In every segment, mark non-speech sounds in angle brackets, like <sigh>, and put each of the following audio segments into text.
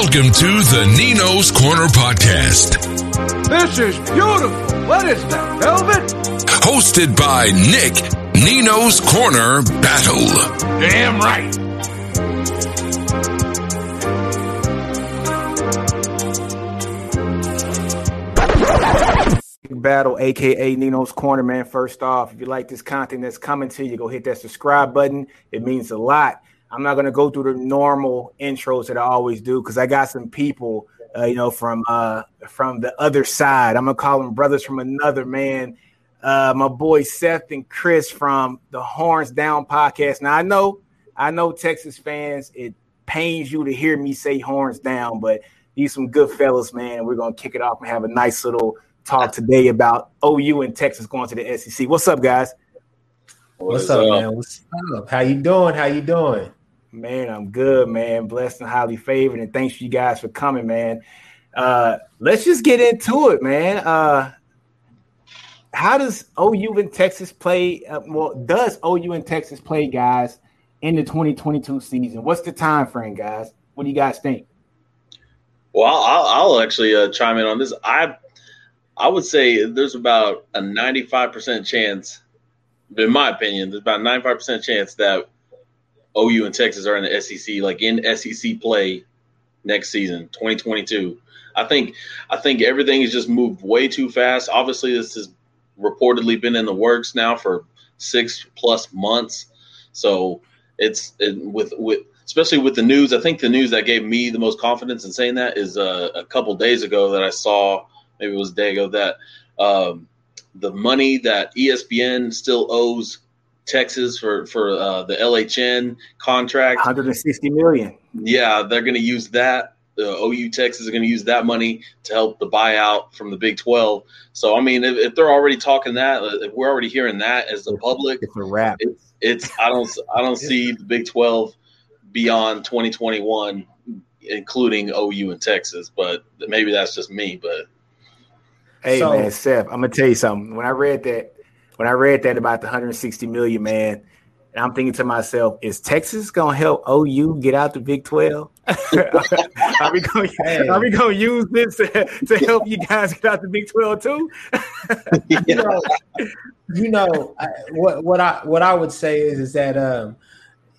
Welcome to the Nino's Corner podcast. This is beautiful. What is that, velvet? Hosted by Nick, Nino's Corner Battle. Damn right. Battle, aka Nino's Corner, man. First off, if you like this content that's coming to you, go hit that subscribe button. It means a lot. I'm not gonna go through the normal intros that I always do because I got some people, uh, you know, from uh, from the other side. I'm gonna call them brothers from another man. Uh, my boy Seth and Chris from the Horns Down podcast. Now I know, I know Texas fans, it pains you to hear me say Horns Down, but these some good fellas, man. We're gonna kick it off and have a nice little talk today about OU and Texas going to the SEC. What's up, guys? What's up, man? What's up? How you doing? How you doing? Man, I'm good, man. Blessed and highly favored, and thanks you guys for coming, man. Uh, let's just get into it, man. Uh, how does OU and Texas play? Uh, well, does OU and Texas play, guys, in the 2022 season? What's the time frame, guys? What do you guys think? Well, I'll, I'll actually uh, chime in on this. I I would say there's about a 95% chance, in my opinion, there's about a 95% chance that OU and Texas are in the SEC, like in SEC play next season, 2022. I think I think everything has just moved way too fast. Obviously, this has reportedly been in the works now for six plus months. So it's it, with with especially with the news. I think the news that gave me the most confidence in saying that is uh, a couple days ago that I saw. Maybe it was a day ago that um, the money that ESPN still owes Texas for for uh, the LHN contract. 160 million. Yeah, they're going to use that. The OU Texas is going to use that money to help the buyout from the Big 12. So I mean, if, if they're already talking that, if we're already hearing that as the public, it's a wrap. It's, it's I don't I don't see the Big 12 beyond 2021, including OU and Texas. But maybe that's just me. But hey, So- man, Seth, I'm gonna tell you something. When I read that, when I read that about the 160 million, man, and I'm thinking to myself, is Texas gonna help OU get out the Big 12? <laughs> are we? Hey. Are we to use this to, to help you guys get out the Big 12 too? You know, you know I, what what I what I would say is is that um,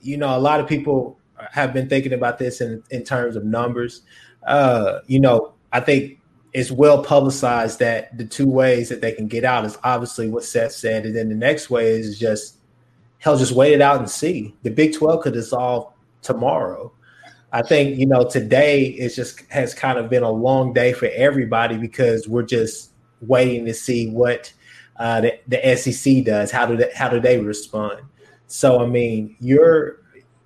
you know a lot of people have been thinking about this in in terms of numbers. Uh, you know, I think it's well publicized that the two ways that they can get out is obviously what Seth said, and then the next way is just hell, just wait it out and see. The Big Twelve could dissolve tomorrow. I think you know today is just has kind of been a long day for everybody because we're just waiting to see what uh, the, the SEC does. How do they, how do they respond? So I mean, you're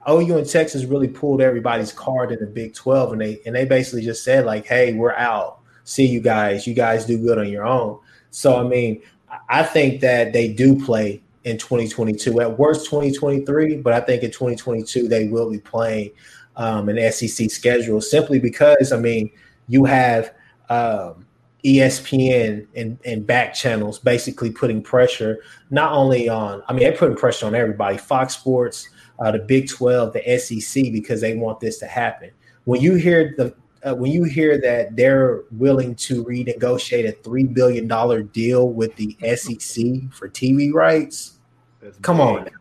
OU and Texas really pulled everybody's card in the Big Twelve, and they and they basically just said like, "Hey, we're out. See you guys. You guys do good on your own." So I mean, I- think that they do play in 2022. At worst, 2023, but I think in 2022 they will be playing um, an SEC schedule simply because I mean you have um, ESPN and, and back channels basically putting pressure not only on I mean they're putting pressure on everybody Fox Sports uh, the Big 12 the SEC because they want this to happen when you hear the uh, when you hear that they're willing to renegotiate a three billion dollar deal with the SEC for TV rights come on now.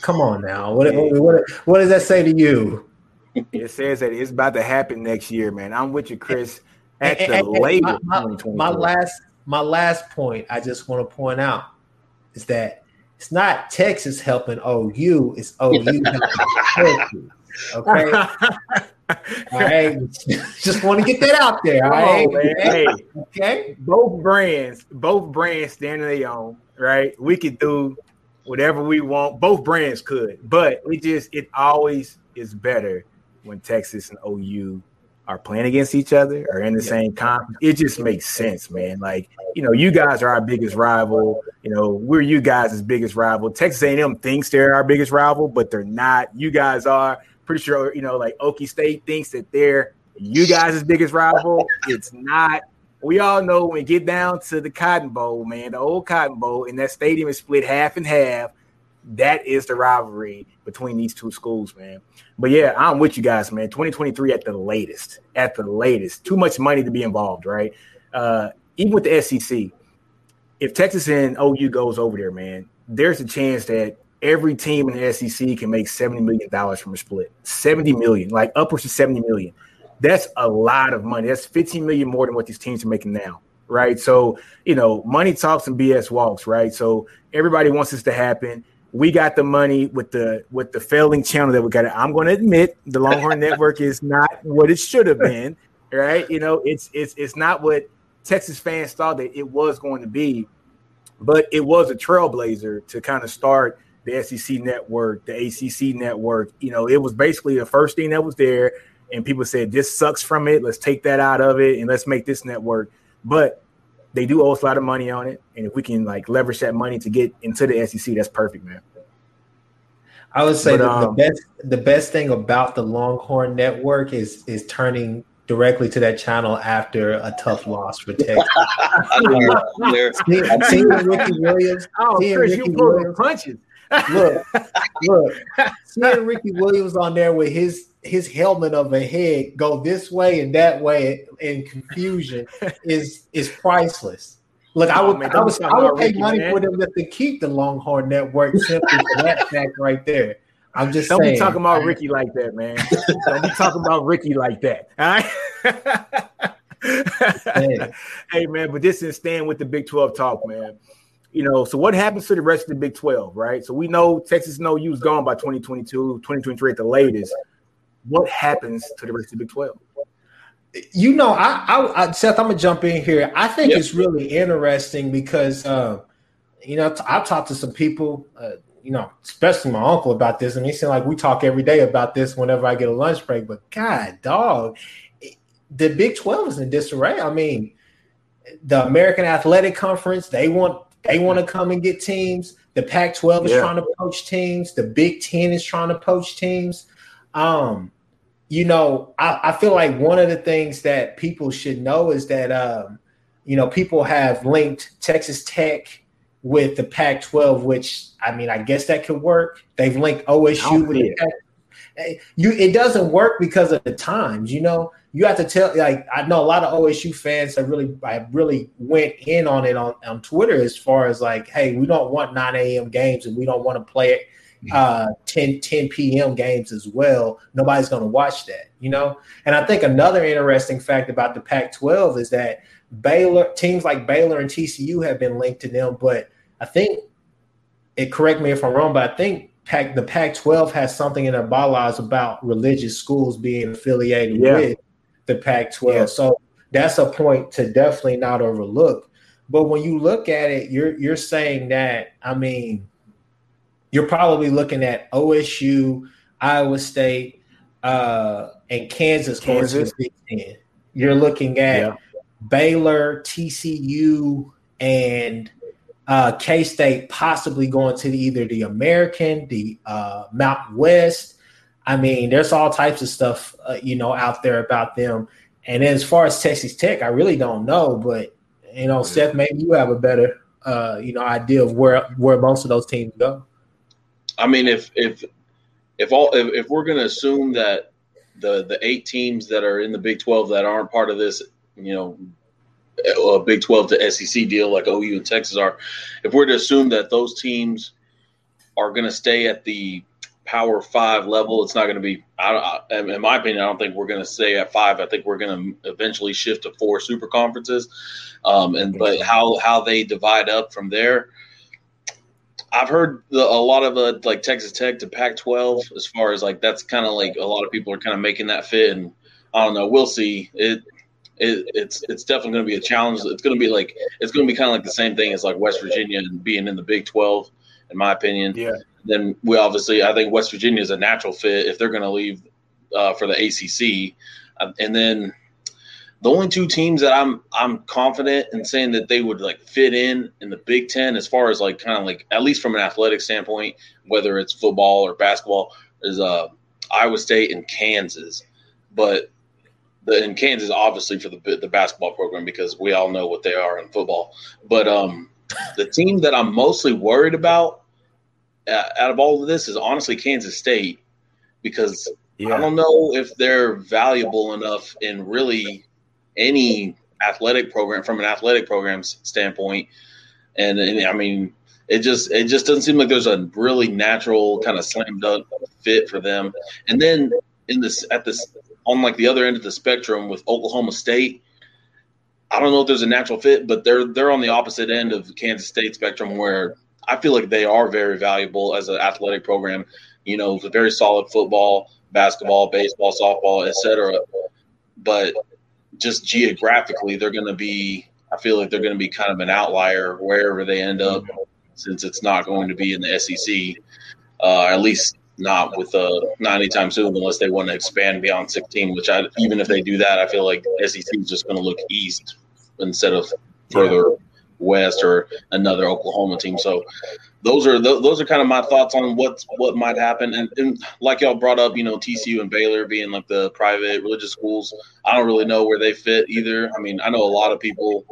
come on now what, what, what, does that say to you It says that it's about to happen next year, man. I'm with you, Chris. At And- the and- label, my, my- 2024. my last my last point I just want to point out is that it's not Texas helping OU, it's OU helping <laughs> Texas. Okay. <laughs> <laughs> All right. <laughs> just want to get that out there. All right. man. Hey, Okay. both brands, both brands stand on their own, right? We could do whatever we want. Both brands could, but we just it always is better when Texas and OU are playing against each other or in the same conference. It just makes sense, man. Like you know, you guys are our biggest rival. You know, we're you guys' biggest rival. Texas A&M thinks they're our biggest rival, but they're not. You guys are. Pretty sure, you know, like Okie State thinks that they're you guys' biggest rival. It's not we all know when we get down to the Cotton Bowl, man, the old Cotton Bowl, and that stadium is split half and half. that is the rivalry between these two schools, man. But yeah, I'm with you guys, man. 2023 at the latest, at the latest. Too much money to be involved, right? Uh, even with the SEC, if Texas and OU goes over there, man, there's a chance that every team in the SEC can make 70 million dollars from a split. 70 million, like upwards of 70 million. That's a lot of money. That's 15 million more than what these teams are making now right? So, you know, money talks and BS walks, right? So everybody wants this to happen. We got the money with the with the failing channel that we got. I'm going to admit the Longhorn <laughs> Network is not what it should have been, right? You know, it's it's it's not what Texas fans thought that it was going to be, but it was a trailblazer to kind of start the SEC network, the ACC network. You know, it was basically the first thing that was there, and people said this sucks from it. Let's take that out of it and let's make this network. But they do owe us a lot of money on it, and if we can like leverage that money to get into the SEC, that's perfect, man. I would say but, um, the best the best thing about the Longhorn Network is is turning directly to that channel after a tough loss for Texas. <laughs> <laughs> seeing Ricky Williams, oh, Chris, Ricky you Williams, punches. Look, look, seeing Ricky Williams on there with his his helmet of a head go this way and that way in confusion is is priceless. Look, I would, man, I would, I would pay Ricky, money man. for them to keep the Longhorn Network simply for that <laughs> fact right there. I'm just don't saying, be talking about Ricky like that, man. don't be talking about Ricky like that. All right. <laughs> hey man, but this is staying with the Big 12 talk, man. You know, so what happens to the rest of the Big 12, right? So we know Texas no use gone by 2022, 2023 at the latest what happens to the rest of the Big 12? You know, I, I, I Seth, I'm gonna jump in here. I think yep. it's really interesting because, uh, you know, I've talked to some people, uh, you know, especially my uncle about this. I mean, it seems like we talk every day about this whenever I get a lunch break. But God, dog, the Big 12 is in disarray. I mean, the American Athletic Conference, they want they want to come and get teams. The Pac-12 is yeah. trying to poach teams. The Big Ten is trying to poach teams. Um, you know, I, I, feel like one of the things that people should know is that um, you know, people have linked Texas Tech with the Pac-12, which I mean, I guess that could work. They've linked OSU with the Pac. Eh, you, it doesn't work because of the times. You know, you have to tell. Like, I know a lot of OSU fans have really, I really went in on it on on Twitter as far as like, hey, we don't want 9 a.m. games and we don't want to play it uh, 10, 10 p.m. games as well. Nobody's going to watch that, you know? And I think another interesting fact about the Pac 12 is that Baylor, teams like Baylor and TCU have been linked to them, but I think, it correct me if I'm wrong, but I think Pac, the Pac 12 has something in their bylaws about religious schools being affiliated yeah. with the Pac 12. Yeah. So that's a point to definitely not overlook. But when you look at it, you're you're saying that, I mean, you're probably looking at OSU, Iowa State, uh, and Kansas, Kansas. Big Ten. You're looking at yeah. Baylor, TCU, and uh, K State possibly going to the, either the American, the uh, Mountain West. I mean, there's all types of stuff, uh, you know, out there about them. And as far as Texas Tech, I really don't know, but you know, Seth, maybe you have a better, uh, you know, idea of where where most of those teams go. I mean, if if if all if, if we're going to assume that the the eight teams that are in the Big Twelve that aren't part of this, you know, a Big Twelve to SEC deal like OU and Texas are, if we're to assume that those teams are going to stay at the Power Five level, it's not going to be. I, I, in my opinion, I don't think we're going to stay at five. I think we're going to eventually shift to four super conferences, um, and but how how they divide up from there I've heard the, a lot of uh, like Texas Tech to Pac-12 as far as like that's kind of like a lot of people are kind of making that fit, and I don't know. We'll see. It, it it's it's definitely going to be a challenge. It's going to be like it's going to be kind of like the same thing as like West Virginia and being in the Big 12, in my opinion. Yeah. Then we obviously I think West Virginia is a natural fit if they're going to leave uh, for the ACC, uh, and then the only two teams that I'm I'm confident in saying that they would like fit in in the Big Ten as far as like kind of like at least from an athletic standpoint, whether it's football or basketball, is uh Iowa State and Kansas. But the in Kansas obviously for the the basketball program because we all know what they are in football. But um the team that I'm mostly worried about Uh, out of all of this is honestly Kansas State because yeah. I don't know if they're valuable enough in really any athletic program from an athletic programs standpoint. And, and I mean, it just it just doesn't seem like there's a really natural kind of slam dunk fit for them. And then in this at this on like the other end of the spectrum with Oklahoma State, I don't know if there's a natural fit, but they're they're on the opposite end of the Kansas State spectrum where I feel like they are very valuable as an athletic program. You know, a very solid football, basketball, baseball, softball, etc. But just geographically, they're going to be. I feel like they're going to be kind of an outlier wherever they end up, since it's not going to be in the SEC, uh, at least not with uh, not anytime soon, unless they want to expand beyond 16. Which I, even if they do that, I feel like SEC is just going to look east instead of further yeah. West or another Oklahoma team. So those are those are kind of my thoughts on what what might happen. And, and, like y'all brought up, you know, TCU and Baylor being like the private religious schools. I don't really know where they fit either. I mean, I know a lot of people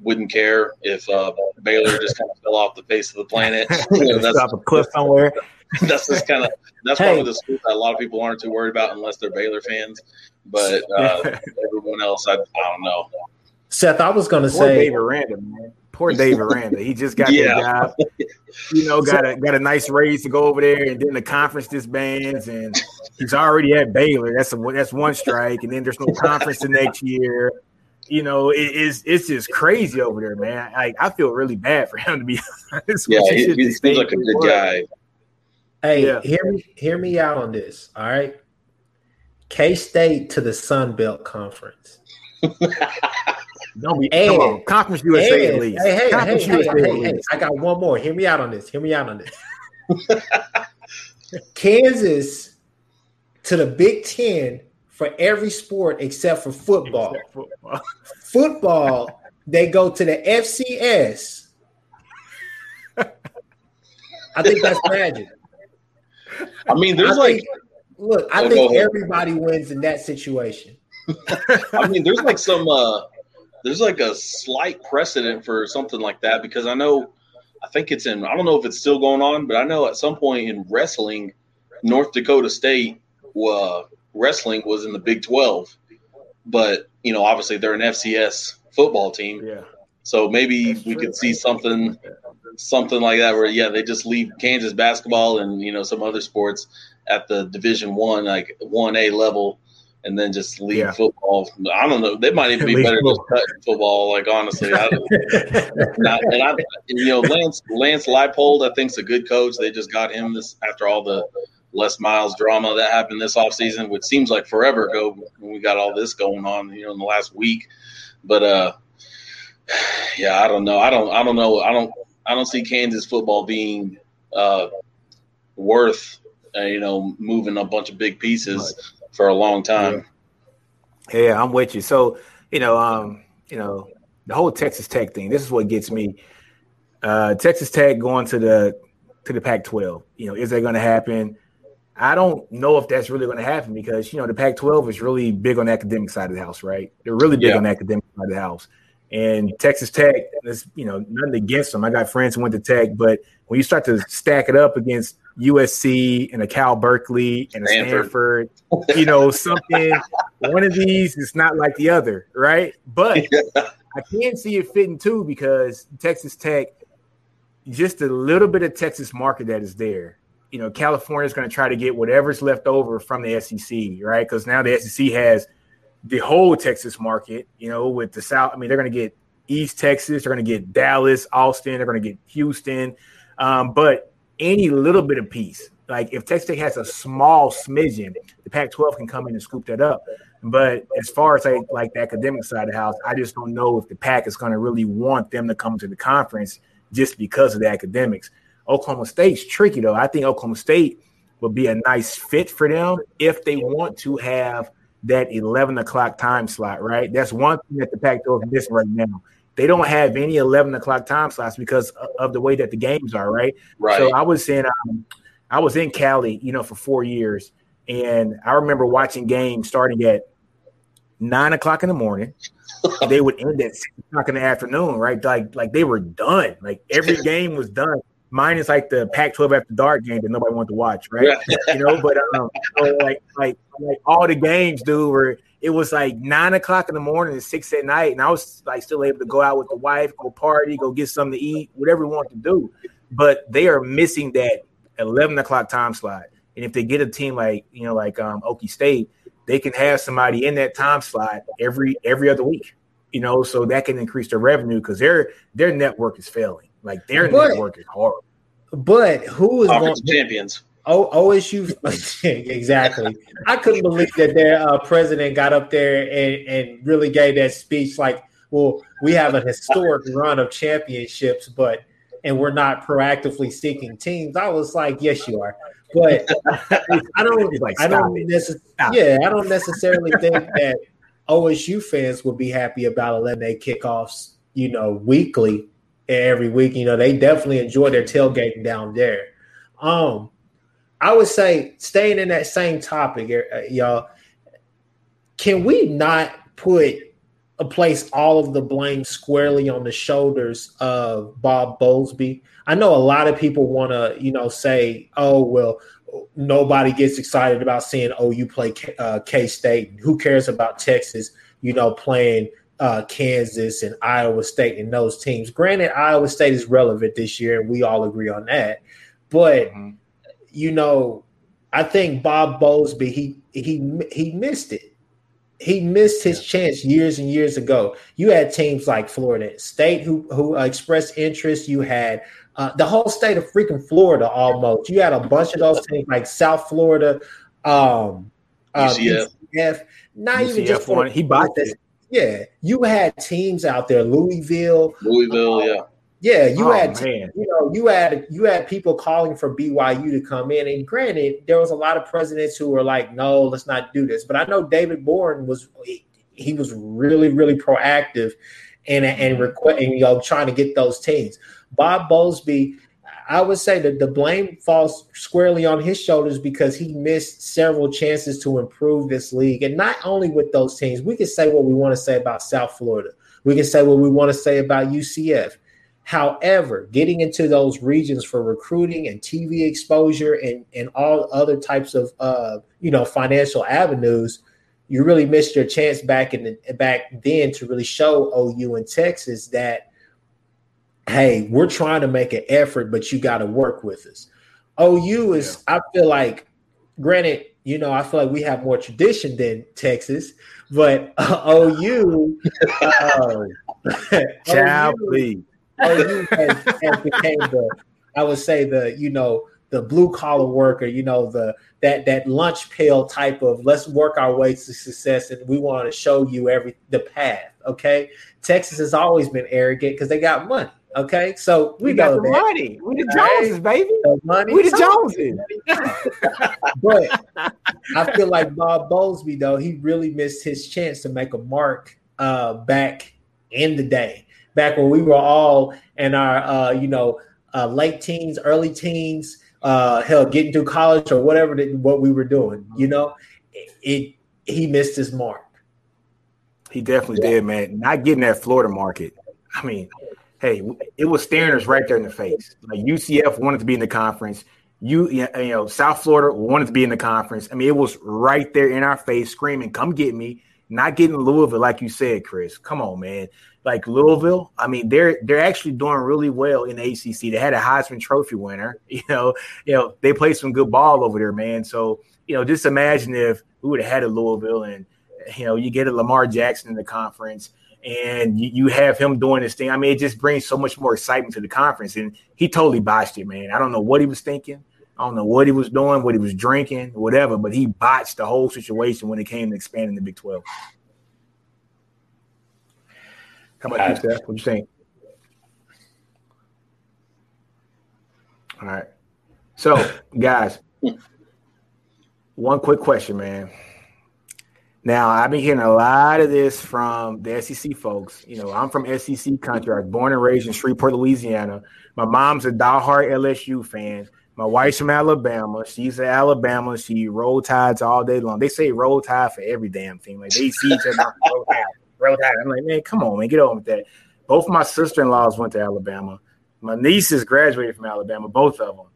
wouldn't care if uh, Baylor just kind of fell off the face of the planet. <laughs> you know, that's, Stop a cliff somewhere. <laughs> that's just kind of that's hey. one of the school that a lot of people aren't too worried about unless they're Baylor fans. But uh, <laughs> everyone else, I, I don't know. Seth, I was going to say Dave Aranda, man. Poor <laughs> Dave Aranda. He just got yeah. the job. You know, got a got a nice raise to go over there, and then the conference disbands, and he's already at Baylor. That's a that's one strike, and then there's no conference the next year. You know, it is it's just crazy over there, man. I I feel really bad for him to be <laughs> honest. Yeah, he, he seems like a good guy. Hey, yeah. hear me hear me out on this. All right. K State to the Sun Belt Conference. <laughs> Don't be and, come on. Conference USA and, at least. Hey, hey, Conference hey, USA hey, hey, I got one more. Hear me out on this. Hear me out on this. <laughs> Kansas to the Big Ten for every sport except for football. Except football. <laughs> football, they go to the FCS. I think that's magic. I mean, there's I like, think, look, I oh, think everybody wins in that situation. <laughs> I mean, there's like some uh there's like a slight precedent for something like that because I know I think it's in I don't know if it's still going on, but I know at some point in wrestling, North Dakota State uh, wrestling was in the Big Twelve, but you know obviously they're an FCS football team. Yeah. So maybe That's we true. could see something something like that where yeah they just leave Kansas basketball and you know some other sports at the Division One like one A level and then just leave yeah. football. I don't know. They might even be better just cutting football. Like honestly, I <laughs> not, and I, you know, Lance Lance Leipold, I think's a good coach. They just got him this after all the Les Miles drama that happened this offseason, which seems like forever ago when we got all this going on, you know, in the last week. But uh, <sighs> yeah, I don't know. I don't. I don't know. I don't. I don't see Kansas football being uh, worth, uh, you know, moving a bunch of big pieces. Right for a long time. Yeah. yeah, I'm with you. So, you know, um, you know, the whole Texas Tech thing. This is what gets me. Uh, Texas Tech going to the to the Pac-12. You know, is that going to happen? I don't know if that's really going to happen because you know the Pac-12 is really big on the academic side of the house, right? They're really big yeah. on the academic side of the house. And Texas Tech, is you know, nothing against them. I got friends who went to Tech, but when you start to stack it up against USC and a Cal Berkeley and a Stanford, Stanford you know, something, one of these is not like the other, right? But <laughs> I can see it fitting too because Texas Tech, just a little bit of Texas market that is there. You know, California is going to try to get whatever's left over from the SEC, right? Because now the SEC has the whole Texas market, you know, with the South. I mean, they're going to get East Texas, they're going to get Dallas, Austin, they're going to get Houston. Um, but any little bit of piece. Like if Texas Tech has a small smidgen, the Pac-12 can come in and scoop that up. But as far as like, like the academic side of the house, I just don't know if the Pac is going to really want them to come to the conference just because of the academics. Oklahoma State's tricky though. I think Oklahoma State would be a nice fit for them if they want to have that 11 o'clock time slot, right? That's one thing that the Pac-12 is missing right now they don't have any 11 o'clock time slots because of the way that the games are, right? Right. So I was in, um, I was in Cali, you know, for four years, and I remember watching games starting at nine o'clock in the morning. <laughs> they would end at six o'clock in the afternoon, right? Like, like they were done. Like every <laughs> game was done Mine is like the Pac-12 after dark game that nobody wanted to watch, right? you know, but um, like like like all the games, dude, where it was like nine o'clock in the morning and six at night, and I was like still able to go out with the wife, go party, go get something to eat, whatever we want to do. But they are missing that eleven o'clock time slot. And if they get a team like you know like um, Okie State, they can have somebody in that time slot every every other week. You know, so that can increase their revenue because their their network is failing. Like their but, working hard. But who is going champions? Oh, OSU <laughs> exactly. I couldn't believe that their uh, president got up there and, and really gave that speech like, well, we have a historic run of championships, but and we're not proactively seeking teams. I was like, yes, you are. But I don't like, I don't necessarily yeah, I don't necessarily think that OSU fans would be happy about eleven a kickoffs, you know, weekly every week. You know, they definitely enjoy their tailgating down there. Um, I would say staying in that same topic, uh, y'all. Can we not put a place all of the blame squarely on the shoulders of Bob Bowlesby? I know a lot of people want to, you know, say, "Oh, well, nobody gets excited about seeing OU play uh, K State. Who cares about Texas? You know, playing uh, Kansas and Iowa State and those teams. Granted, Iowa State is relevant this year, and we all agree on that. But mm-hmm. you know, I think Bob Bowlesby he he he missed it. He missed his chance years and years ago. You had teams like Florida State who who uh, expressed interest. You had uh, the whole state of freaking Florida almost. You had a bunch of those teams like South Florida, um, uh, UCF. UCF. Not UCF even just one. He bought this. Yeah, you had teams out there, Louisville. Louisville, uh, yeah. Yeah, you oh, had man. you know you had you had people calling for BYU to come in, and granted, there was a lot of presidents who were like, "No, let's not do this." But I know David Boren was he, he was really really proactive, and and request and you know trying to get those teams. Bob Bowlesby, I would say that the blame falls squarely on his shoulders because he missed several chances to improve this league. And not only with those teams, we can say what we want to say about South Florida. We can say what we want to say about UCF. However, getting into those regions for recruiting and TV exposure and, and all other types of uh, you know financial avenues, you really missed your chance back in the, back then to really show OU in Texas that hey, we're trying to make an effort, but you got to work with us. OU is, yeah. I feel like, granted, you know, I feel like we have more tradition than Texas, but uh, OU, uh, <laughs> Child, OU, OU has, has became the, I would say the, you know, the blue collar worker, you know, the that that lunch pail type of let's work our way to success, and we want to show you every the path. Okay, Texas has always been arrogant because they got money. Okay, so we, we got the that. money. We the Joneses, baby. The money. We the Joneses. <laughs> but I feel like Bob Bowlesby, though, he really missed his chance to make a mark uh, back in the day, back when we were all in our, uh, you know, uh, late teens, early teens, uh, hell, getting through college or whatever that, what we were doing. You know, it, it he missed his mark. He definitely yeah. did, man. Not getting that Florida market. I mean, hey, it was staring us right there in the face. Like UCF wanted to be in the conference. You, you know, South Florida wanted to be in the conference. I mean, it was right there in our face, screaming, "Come get me!" Not getting Louisville, like you said, Chris. Come on, man. Like Louisville, I mean, they're they're actually doing really well in the ACC. They had a Heisman Trophy winner. <laughs> You know, you know, they played some good ball over there, man. So, you know, just imagine if we would have had a Louisville and you know, you get a Lamar Jackson in the conference and you, you, have him doing this thing. I mean, it just brings so much more excitement to the conference. And he totally botched it, man. I don't know what he was thinking. I don't know what he was doing, what he was drinking, whatever, but he botched the whole situation when it came to expanding the Big 12. How about you, Steph? What you think? All right. So, guys, <laughs> one quick question, man. Now, I've been hearing a lot of this from the SEC folks. You know, I'm from SEC country. I was born and raised in Shreveport, Louisiana. My mom's a diehard LSU fan. My wife's from Alabama. She's an Alabama. She roll tides all day long. They say roll tide for every damn thing. Like they see each other roll tide, roll tide. I'm like, man, come on, man, get on with that. Both my sister-in-laws went to Alabama. my nieces graduated from Alabama, both of them,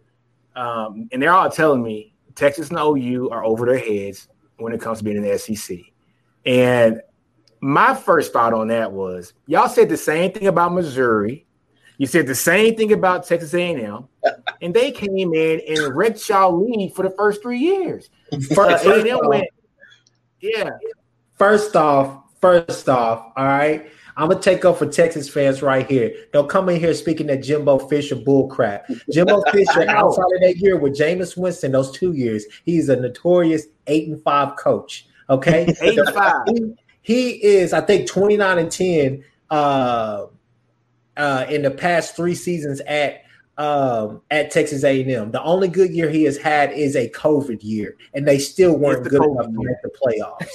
um, and they're all telling me Texas and OU are over their heads when it comes to being in the SEC. And my first thought on that was y'all said the same thing about Missouri. You said the same thing about Texas A&M, <laughs> and they came in and wrecked y'all lead for the first three years. <laughs> First, Uh, A&M went, yeah, First off, first off, all right. I'm gonna take up for Texas fans right here. Don't come in here speaking that Jimbo Fisher bull crap. Jimbo <laughs> Fisher, outside of that year with Jameis Winston, those two years, he's a notorious eight and five coach. Okay, <laughs> eight and five. he, he is, I think, 29 and 10 uh, uh, in the past three seasons at um, at Texas A&M. The only good year he has had is a COVID year, and they still weren't good COVID enough to year. make the playoffs.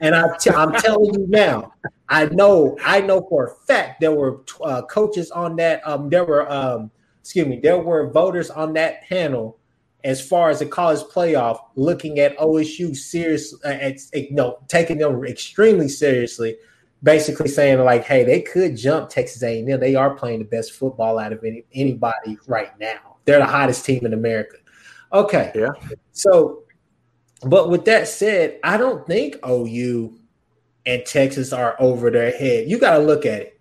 and I t- I'm telling you now, I know, I know for a fact there were uh, coaches on that. Um, there were, um, excuse me, there were voters on that panel as far as the college playoff, looking at OSU serious, uh, at, you know, taking them extremely seriously, basically saying like, hey, they could jump Texas A&M. They are playing the best football out of any, anybody right now. They're the hottest team in America. Okay, Yeah. So, but with that said, I don't think OU and Texas are over their head. You got to look at it.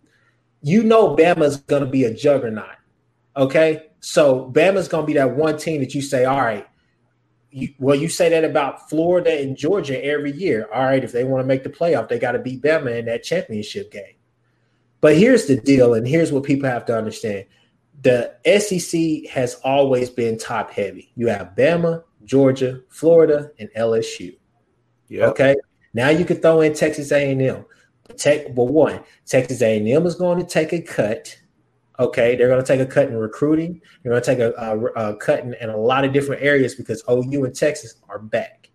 You know, Bama's going to be a juggernaut. Okay. So, Bama's going to be that one team that you say, all right, you, well, you say that about Florida and Georgia every year. All right. If they want to make the playoff, they got to beat Bama in that championship game. But here's the deal, and here's what people have to understand the SEC has always been top heavy. You have Bama, Georgia, Florida, and LSU. Yeah. Okay. Now you can throw in Texas A&M. Tech, but one, Texas A&M is going to take a cut. Okay, they're going to take a cut in recruiting. They're going to take a, a, a cut in, in a lot of different areas because OU and Texas are back.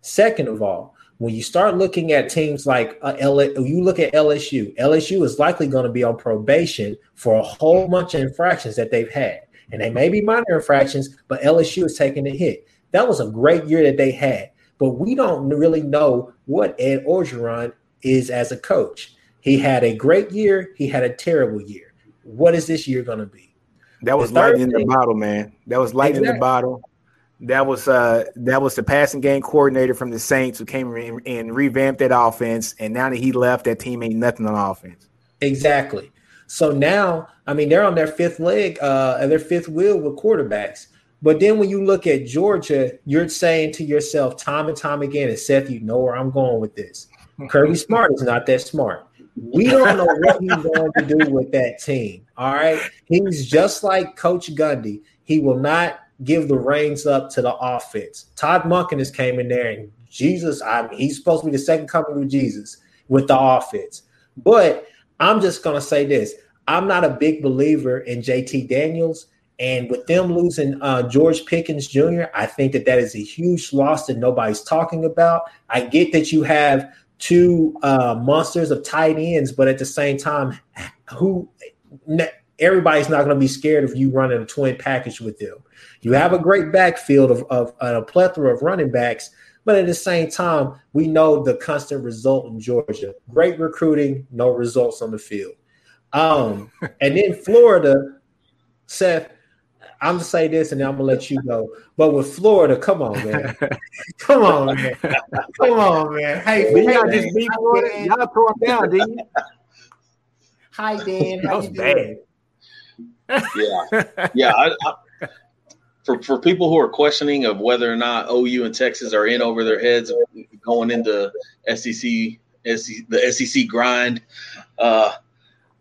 Second of all, when you start looking at teams like uh, L, you look at LSU. LSU is likely going to be on probation for a whole bunch of infractions that they've had, and they may be minor infractions, but LSU is taking a hit. That was a great year that they had, but we don't really know what Ed Orgeron is as a coach. He had a great year. He had a terrible year. What is this year going to be? That was lightning in the bottle, man. That was lightning in the bottle. That was uh that was the passing game coordinator from the Saints who came in and revamped that offense. And now that he left, that team ain't nothing on offense. Exactly. So now, I mean, they're on their fifth leg, uh, and their fifth wheel with quarterbacks. But then when you look at Georgia, you're saying to yourself time and time again, and Seth, you know where I'm going with this. Kirby Smart is not that smart. We don't know what he's going to do with that team. All right. He's just like Coach Gundy. He will not give the reins up to the offense. Todd Monken has came in there and Jesus, I mean, he's supposed to be the second coming of Jesus with the offense. But I'm just going to say this. I'm not a big believer in JT Daniels. And with them losing uh, George Pickens Jr., I think that that is a huge loss that nobody's talking about. I get that you have two uh, monsters of tight ends, but at the same time, who everybody's not going to be scared of you running a twin package with them. You have a great backfield of, of, of a plethora of running backs, but at the same time, we know the constant result in Georgia: great recruiting, no results on the field. Um, <laughs> and then Florida, Seth. I'm gonna say this, and then I'm gonna let you go. But with Florida, come on, man, <laughs> come on, man, come on, man. Hey, Did hey, y'all man. just beat Hi, Florida? Dan. Y'all tore them down, didn't you? <laughs> Hi, Dan. That How was bad. doing? Yeah, yeah. I, I, for for people who are questioning of whether or not OU and Texas are in over their heads going into SEC, SEC the SEC grind, uh,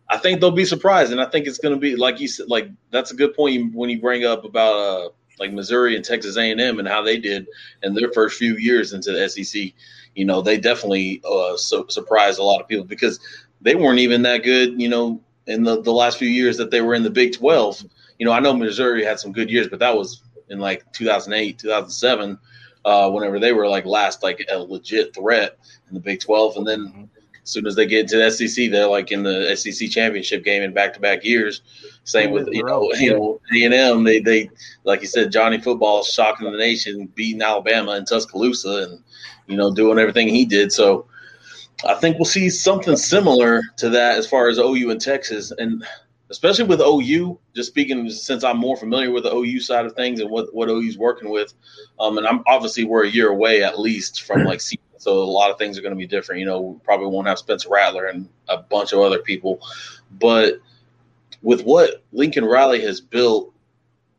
I think they'll be surprised, and I think it's going to be like you said. Like that's a good point when you bring up about uh, like Missouri and Texas A and M and how they did in their first few years into the SEC. You know, they definitely uh, su- surprised a lot of people because they weren't even that good. You know, in the, the last few years that they were in the Big Twelve. You know, I know Missouri had some good years, but that was in like 2008, 2007, uh, whenever they were like last like a legit threat in the Big 12. And then as soon as they get to the SEC, they're like in the SEC championship game in back to back years. Same with you know you know A and M. They they like you said, Johnny Football shocking the nation, beating Alabama in Tuscaloosa, and you know doing everything he did. So I think we'll see something similar to that as far as OU and Texas and especially with OU. Just speaking, since I'm more familiar with the OU side of things and what what OU's working with, um, and I'm obviously we're a year away at least from like so a lot of things are going to be different. You know, we probably won't have Spencer Rattler and a bunch of other people, but with what Lincoln Riley has built,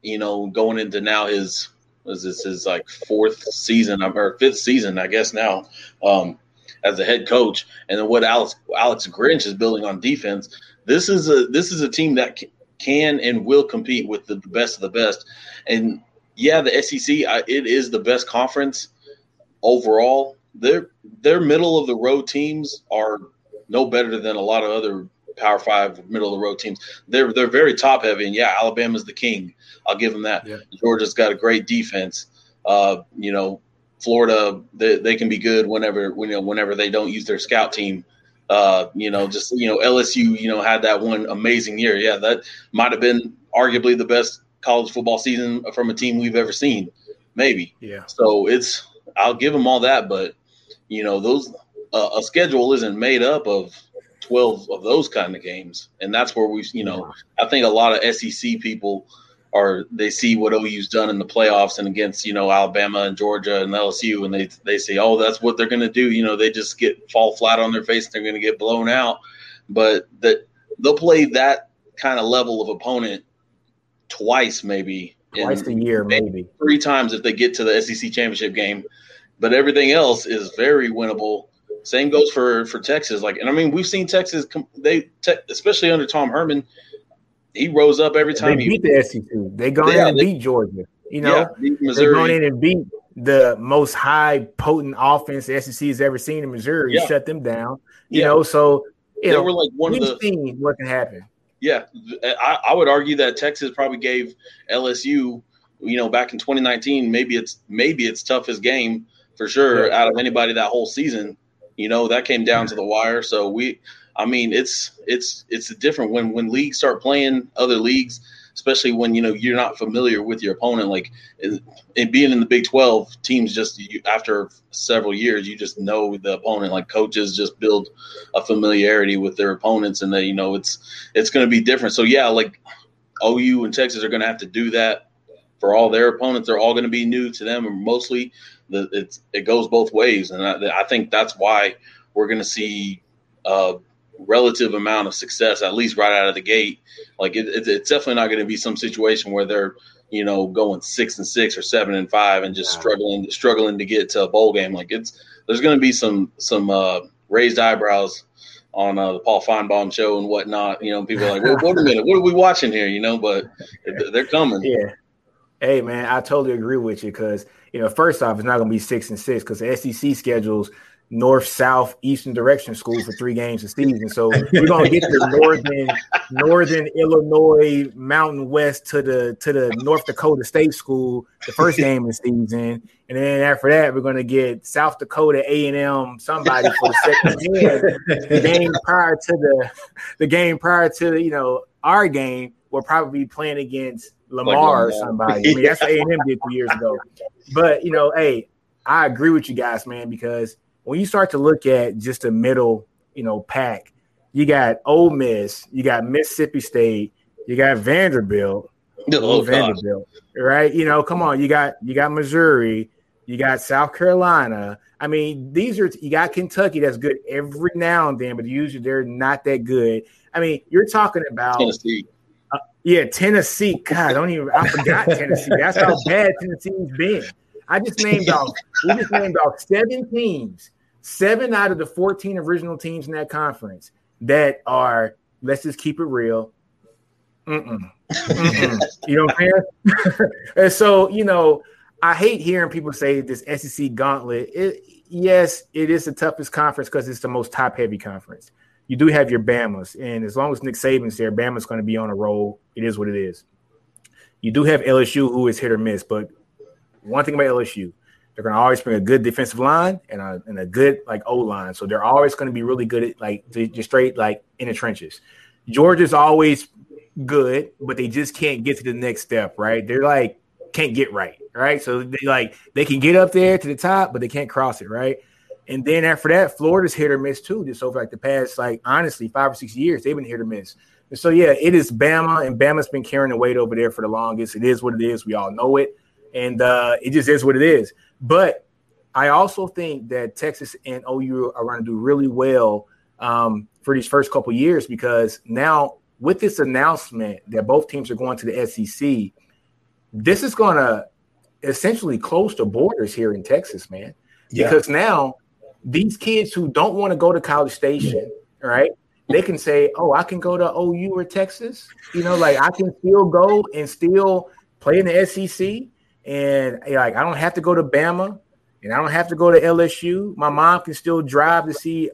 you know, going into now his was this his like fourth season or fifth season, I guess now, um, as a head coach, and then what Alex Alex Grinch is building on defense. This is a this is a team that can and will compete with the best of the best, and yeah, the SEC it is the best conference overall. Their their middle of the road teams are no better than a lot of other Power Five, middle of the road teams. They're they're very top heavy, and yeah, Alabama's the king. I'll give them that. Yeah. Georgia's got a great defense. Uh, you know, Florida they, they can be good whenever you know whenever they don't use their scout team. Uh, you know, just you know LSU you know had that one amazing year. Yeah, that might have been arguably the best college football season from a team we've ever seen. Maybe. Yeah. So it's I'll give them all that, but you know those uh, a schedule isn't made up of 12 of those kind of games. And that's where we, you know, I think a lot of SEC people are, they see what OU's done in the playoffs and against, you know, Alabama and Georgia and LSU. And they, they say, oh, that's what they're going to do. You know, they just get fall flat on their face and they're going to get blown out. But that they'll play that kind of level of opponent twice, maybe. Twice a year, maybe. Three times if they get to the SEC championship game. But everything else is very winnable same goes for for Texas. Like, and I mean, we've seen Texas. They, especially under Tom Herman, he rose up every time. They beat he, the SEC. They gone yeah, in and they, beat Georgia. You know, yeah, they gone in and beat the most high potent offense the SEC has ever seen in Missouri. Yeah. Shut them down. You yeah. know, so you they know, were like one of the seen what can happen. Yeah, I, I would argue that Texas probably gave LSU, you know, back in 2019, maybe it's maybe its toughest game for sure out of anybody that whole season. You know, that came down to the wire. So we, I mean, it's it's it's different when when leagues start playing other leagues, especially when you know you're not familiar with your opponent. Like, and being in the Big Twelve, teams just you, after several years, you just know the opponent. Like coaches just build a familiarity with their opponents, and that you know it's it's going to be different. So yeah, like OU and Texas are going to have to do that for all their opponents. They're all going to be new to them, and mostly the, it's it goes both ways, and I, I think that's why we're going to see a relative amount of success at least right out of the gate. Like it, it, it's definitely not going to be some situation where they're you know going six and six or seven and five and just struggling struggling to get to a bowl game. Like it's there's going to be some some uh, raised eyebrows on uh, the Paul Finebaum show and whatnot. You know, people are like, well, wait a minute, what are we watching here? You know, but <laughs> they're coming. Yeah. Hey man, I totally agree with you because you know, first off, it's not going to be six and six because the SEC schedules north, south, eastern direction school for three games a season. So we're gonna get the northern, northern Illinois, Mountain West to the to the North Dakota State School the first game of the season, and then after that we're gonna get South Dakota A and M somebody for the second <laughs> game. The game prior to the the game prior to you know our game, we'll probably be playing against Lamar, like or somebody. I mean, that's what A and M did two years ago. But you know, hey, I agree with you guys, man, because when you start to look at just the middle, you know, pack, you got Ole Miss, you got Mississippi State, you got Vanderbilt, oh, Vanderbilt, right? You know, come on, you got you got Missouri, you got South Carolina. I mean, these are you got Kentucky that's good every now and then, but usually they're not that good. I mean, you're talking about Tennessee. Yeah, Tennessee. God, I don't even. I forgot Tennessee. That's how <laughs> bad Tennessee's been. I just named off. We just named off seven teams, seven out of the fourteen original teams in that conference that are. Let's just keep it real. Mm-mm. Mm-mm. <laughs> you know what I'm saying? <laughs> and so you know, I hate hearing people say this SEC gauntlet. It, yes, it is the toughest conference because it's the most top-heavy conference you do have your Bama's, and as long as Nick Saban's there, Bama's going to be on a roll. It is what it is. You do have LSU, who is hit or miss, but one thing about LSU, they're going to always bring a good defensive line and a, and a good like O line. So they're always going to be really good at like just straight like in the trenches. Georgia's always good, but they just can't get to the next step, right? They're like can't get right, right? So they like they can get up there to the top, but they can't cross it, right? And then after that, Florida's hit or miss too. Just over like the past, like honestly, five or six years, they've been hit or miss. And so yeah, it is Bama, and Bama's been carrying the weight over there for the longest. It is what it is. We all know it, and uh, it just is what it is. But I also think that Texas and OU are going to do really well um, for these first couple years because now with this announcement that both teams are going to the SEC, this is going to essentially close the borders here in Texas, man. Yeah. Because now these kids who don't want to go to College Station, right? They can say, "Oh, I can go to OU or Texas." You know, like I can still go and still play in the SEC, and like I don't have to go to Bama, and I don't have to go to LSU. My mom can still drive to see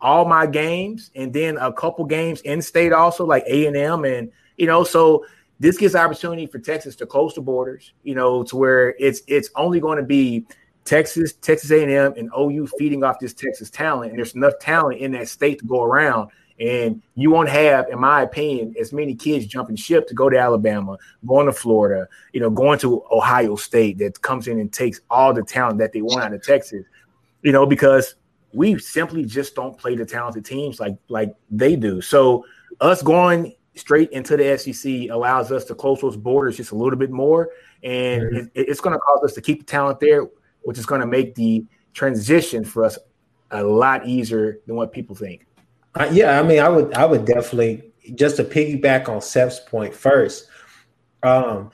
all my games, and then a couple games in state also, like A and M, and you know, so this gives opportunity for Texas to close the borders. You know, to where it's it's only going to be Texas, Texas A&M, and OU feeding off this Texas talent, and there's enough talent in that state to go around. And you won't have, in my opinion, as many kids jumping ship to go to Alabama, going to Florida, you know, going to Ohio State that comes in and takes all the talent that they want out of Texas, you know, because we simply just don't play the talented teams like like they do. So us going straight into the SEC allows us to close those borders just a little bit more, and mm-hmm. it, it's going to cause us to keep the talent there which is going to make the transition for us a lot easier than what people think. Uh, yeah, I mean, I would, I would definitely just to piggyback on Seth's point first. Um,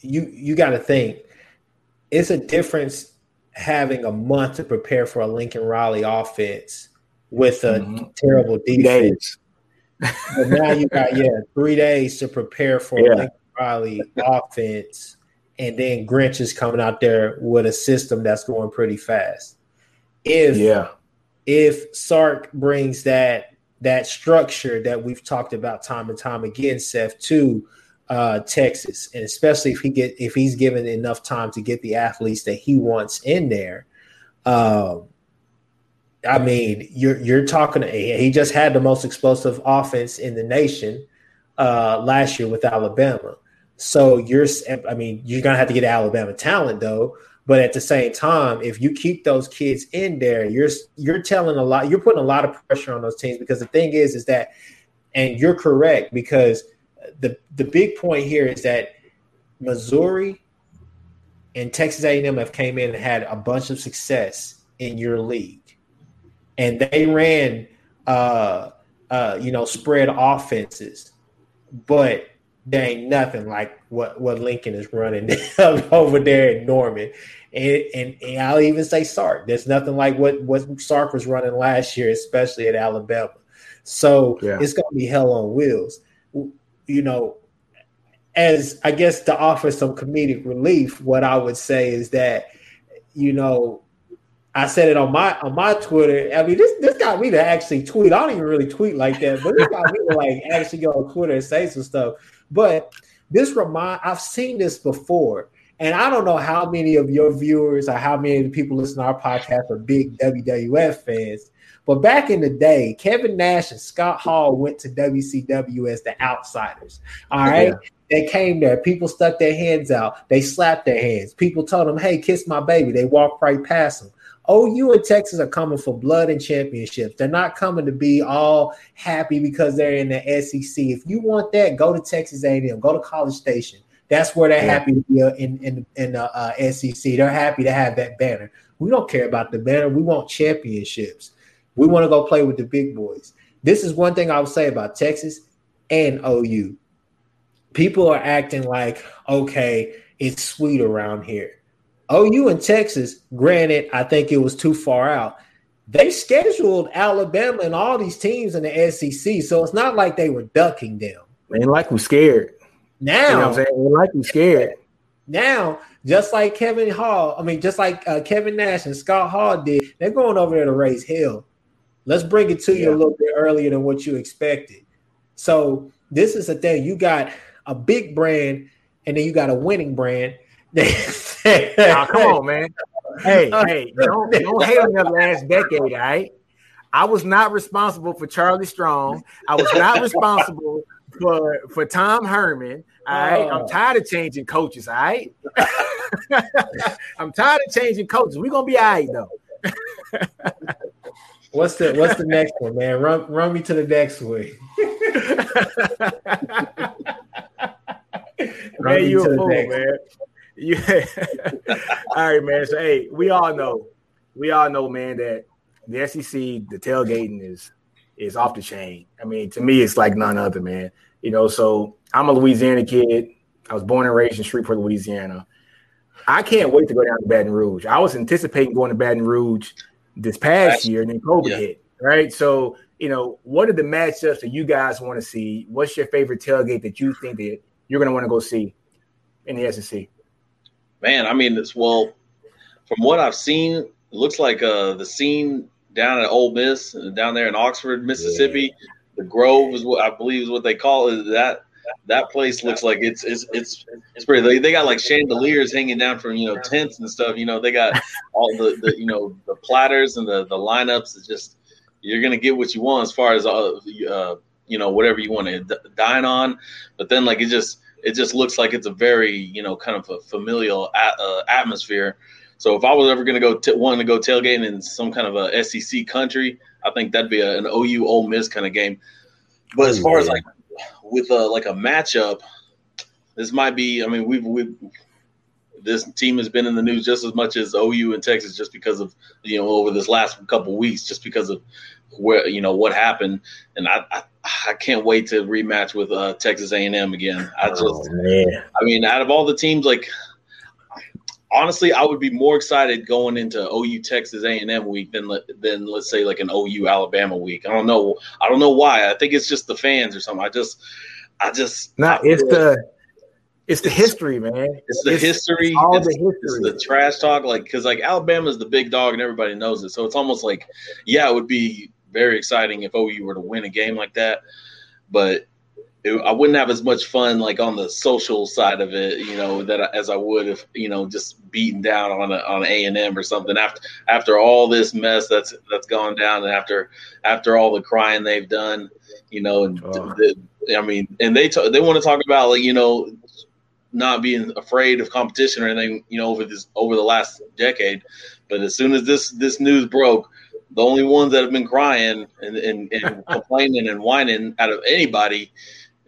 you you got to think it's a difference having a month to prepare for a Lincoln Riley offense with a mm-hmm. terrible defense. but now you got yeah three days to prepare for yeah. a Lincoln Riley offense and then Grinch is coming out there with a system that's going pretty fast. If yeah, if Sark brings that that structure that we've talked about time and time again, Seth, to uh, Texas, and especially if he get if he's given enough time to get the athletes that he wants in there. Um, I mean, you're you're talking. He just had the most explosive offense in the nation uh, last year with Alabama. So you're, I mean, you're gonna have to get Alabama talent though. But at the same time, if you keep those kids in there, you're you're telling a lot. You're putting a lot of pressure on those teams because the thing is, is that, and you're correct because the the big point here is that Missouri and Texas A&M have came in and had a bunch of success in your league, and they ran, uh, uh, you know, spread offenses, but there ain't nothing like what what Lincoln is running <laughs> over there in Norman. And, and, and, I'll even say Sark. There's nothing like what what Sark was running last year, especially at Alabama. So yeah. it's going to be hell on wheels. You know, as I guess to offer some comedic relief, what I would say is that you know I said it on my on my Twitter. I mean, this this got me to actually tweet. I don't even really tweet like that, but it got me to like actually go on Twitter and say some stuff. But this remind I've seen this before. And I don't know how many of your viewers or how many of the people listening to our podcast are big WWF fans. But back in the day, Kevin Nash and Scott Hall went to WCW as the outsiders. All right. Yeah. They came there. People stuck their hands out. They slapped their hands. People told them, hey, kiss my baby. They walked right past them. OU and Texas are coming for blood and championships. They're not coming to be all happy because they're in the SEC. If you want that, go to Texas A&M, go to College Station. That's where they're yeah. happy to be uh, in in in the uh, SEC. They're happy to have that banner. We don't care about the banner. We want championships. We want to go play with the big boys. This is one thing I would say about Texas and OU. People are acting like, okay, it's sweet around here. OU and Texas, granted, I think it was too far out. They scheduled Alabama and all these teams in the SEC, so it's not like they were ducking them. Man, like we're scared. Now, you know I'm saying? like we're scared. Now, just like Kevin Hall, I mean, just like uh, Kevin Nash and Scott Hall did, they're going over there to raise hell. Let's bring it to yeah. you a little bit earlier than what you expected. So, this is the thing you got a big brand, and then you got a winning brand oh, come on, man. Hey, <laughs> hey, don't, don't hate on the last decade, all right? I was not responsible for Charlie Strong. I was not responsible for for Tom Herman. All right. I'm oh. tired of changing coaches. All right. <laughs> I'm tired of changing coaches. We're gonna be all right though. <laughs> what's the What's the next one, man? Run run me to the next one. man, you a fool, man. Yeah. <laughs> all right, man. So hey, we all know, we all know, man, that the SEC, the tailgating is is off the chain. I mean, to me, it's like none other, man. You know, so I'm a Louisiana kid. I was born and raised in Shreveport, Louisiana. I can't wait to go down to Baton Rouge. I was anticipating going to Baton Rouge this past year, and then COVID yeah. hit, right? So, you know, what are the matchups that you guys want to see? What's your favorite tailgate that you think that you're going to want to go see in the SEC? Man, I mean, it's well, from what I've seen, it looks like uh, the scene down at Ole Miss, down there in Oxford, Mississippi, yeah. the Grove is what I believe is what they call it. That that place looks like it's it's it's it's pretty. They, they got like chandeliers hanging down from you know tents and stuff. You know they got <laughs> all the, the you know the platters and the the lineups. It's just you're gonna get what you want as far as uh, uh you know whatever you want to d- dine on. But then like it just it just looks like it's a very you know kind of a familial a- uh, atmosphere. So if I was ever going to go t- wanting to go tailgating in some kind of a SEC country, I think that'd be a, an OU Ole Miss kind of game. But as far as like with a like a matchup, this might be. I mean, we've we've this team has been in the news just as much as OU and Texas, just because of you know over this last couple weeks, just because of where you know what happened, and I I, I can't wait to rematch with uh, Texas A and M again. I oh, just, oh, I mean, out of all the teams, like honestly, I would be more excited going into OU Texas A and M week than than let's say like an OU Alabama week. I don't know. I don't know why. I think it's just the fans or something. I just, I just. Not. It's the. It's the history, man. It's the it's, history. It's all it's, the history. It's the trash talk, like because like Alabama's the big dog and everybody knows it. So it's almost like, yeah, it would be very exciting if OU were to win a game like that. But it, I wouldn't have as much fun like on the social side of it, you know, that as I would if you know just beating down on a, on A and M or something after after all this mess that's that's gone down and after after all the crying they've done, you know, and oh. the, I mean, and they t- they want to talk about like you know not being afraid of competition or anything, you know, over this over the last decade, but as soon as this this news broke. The only ones that have been crying and, and, and <laughs> complaining and whining out of anybody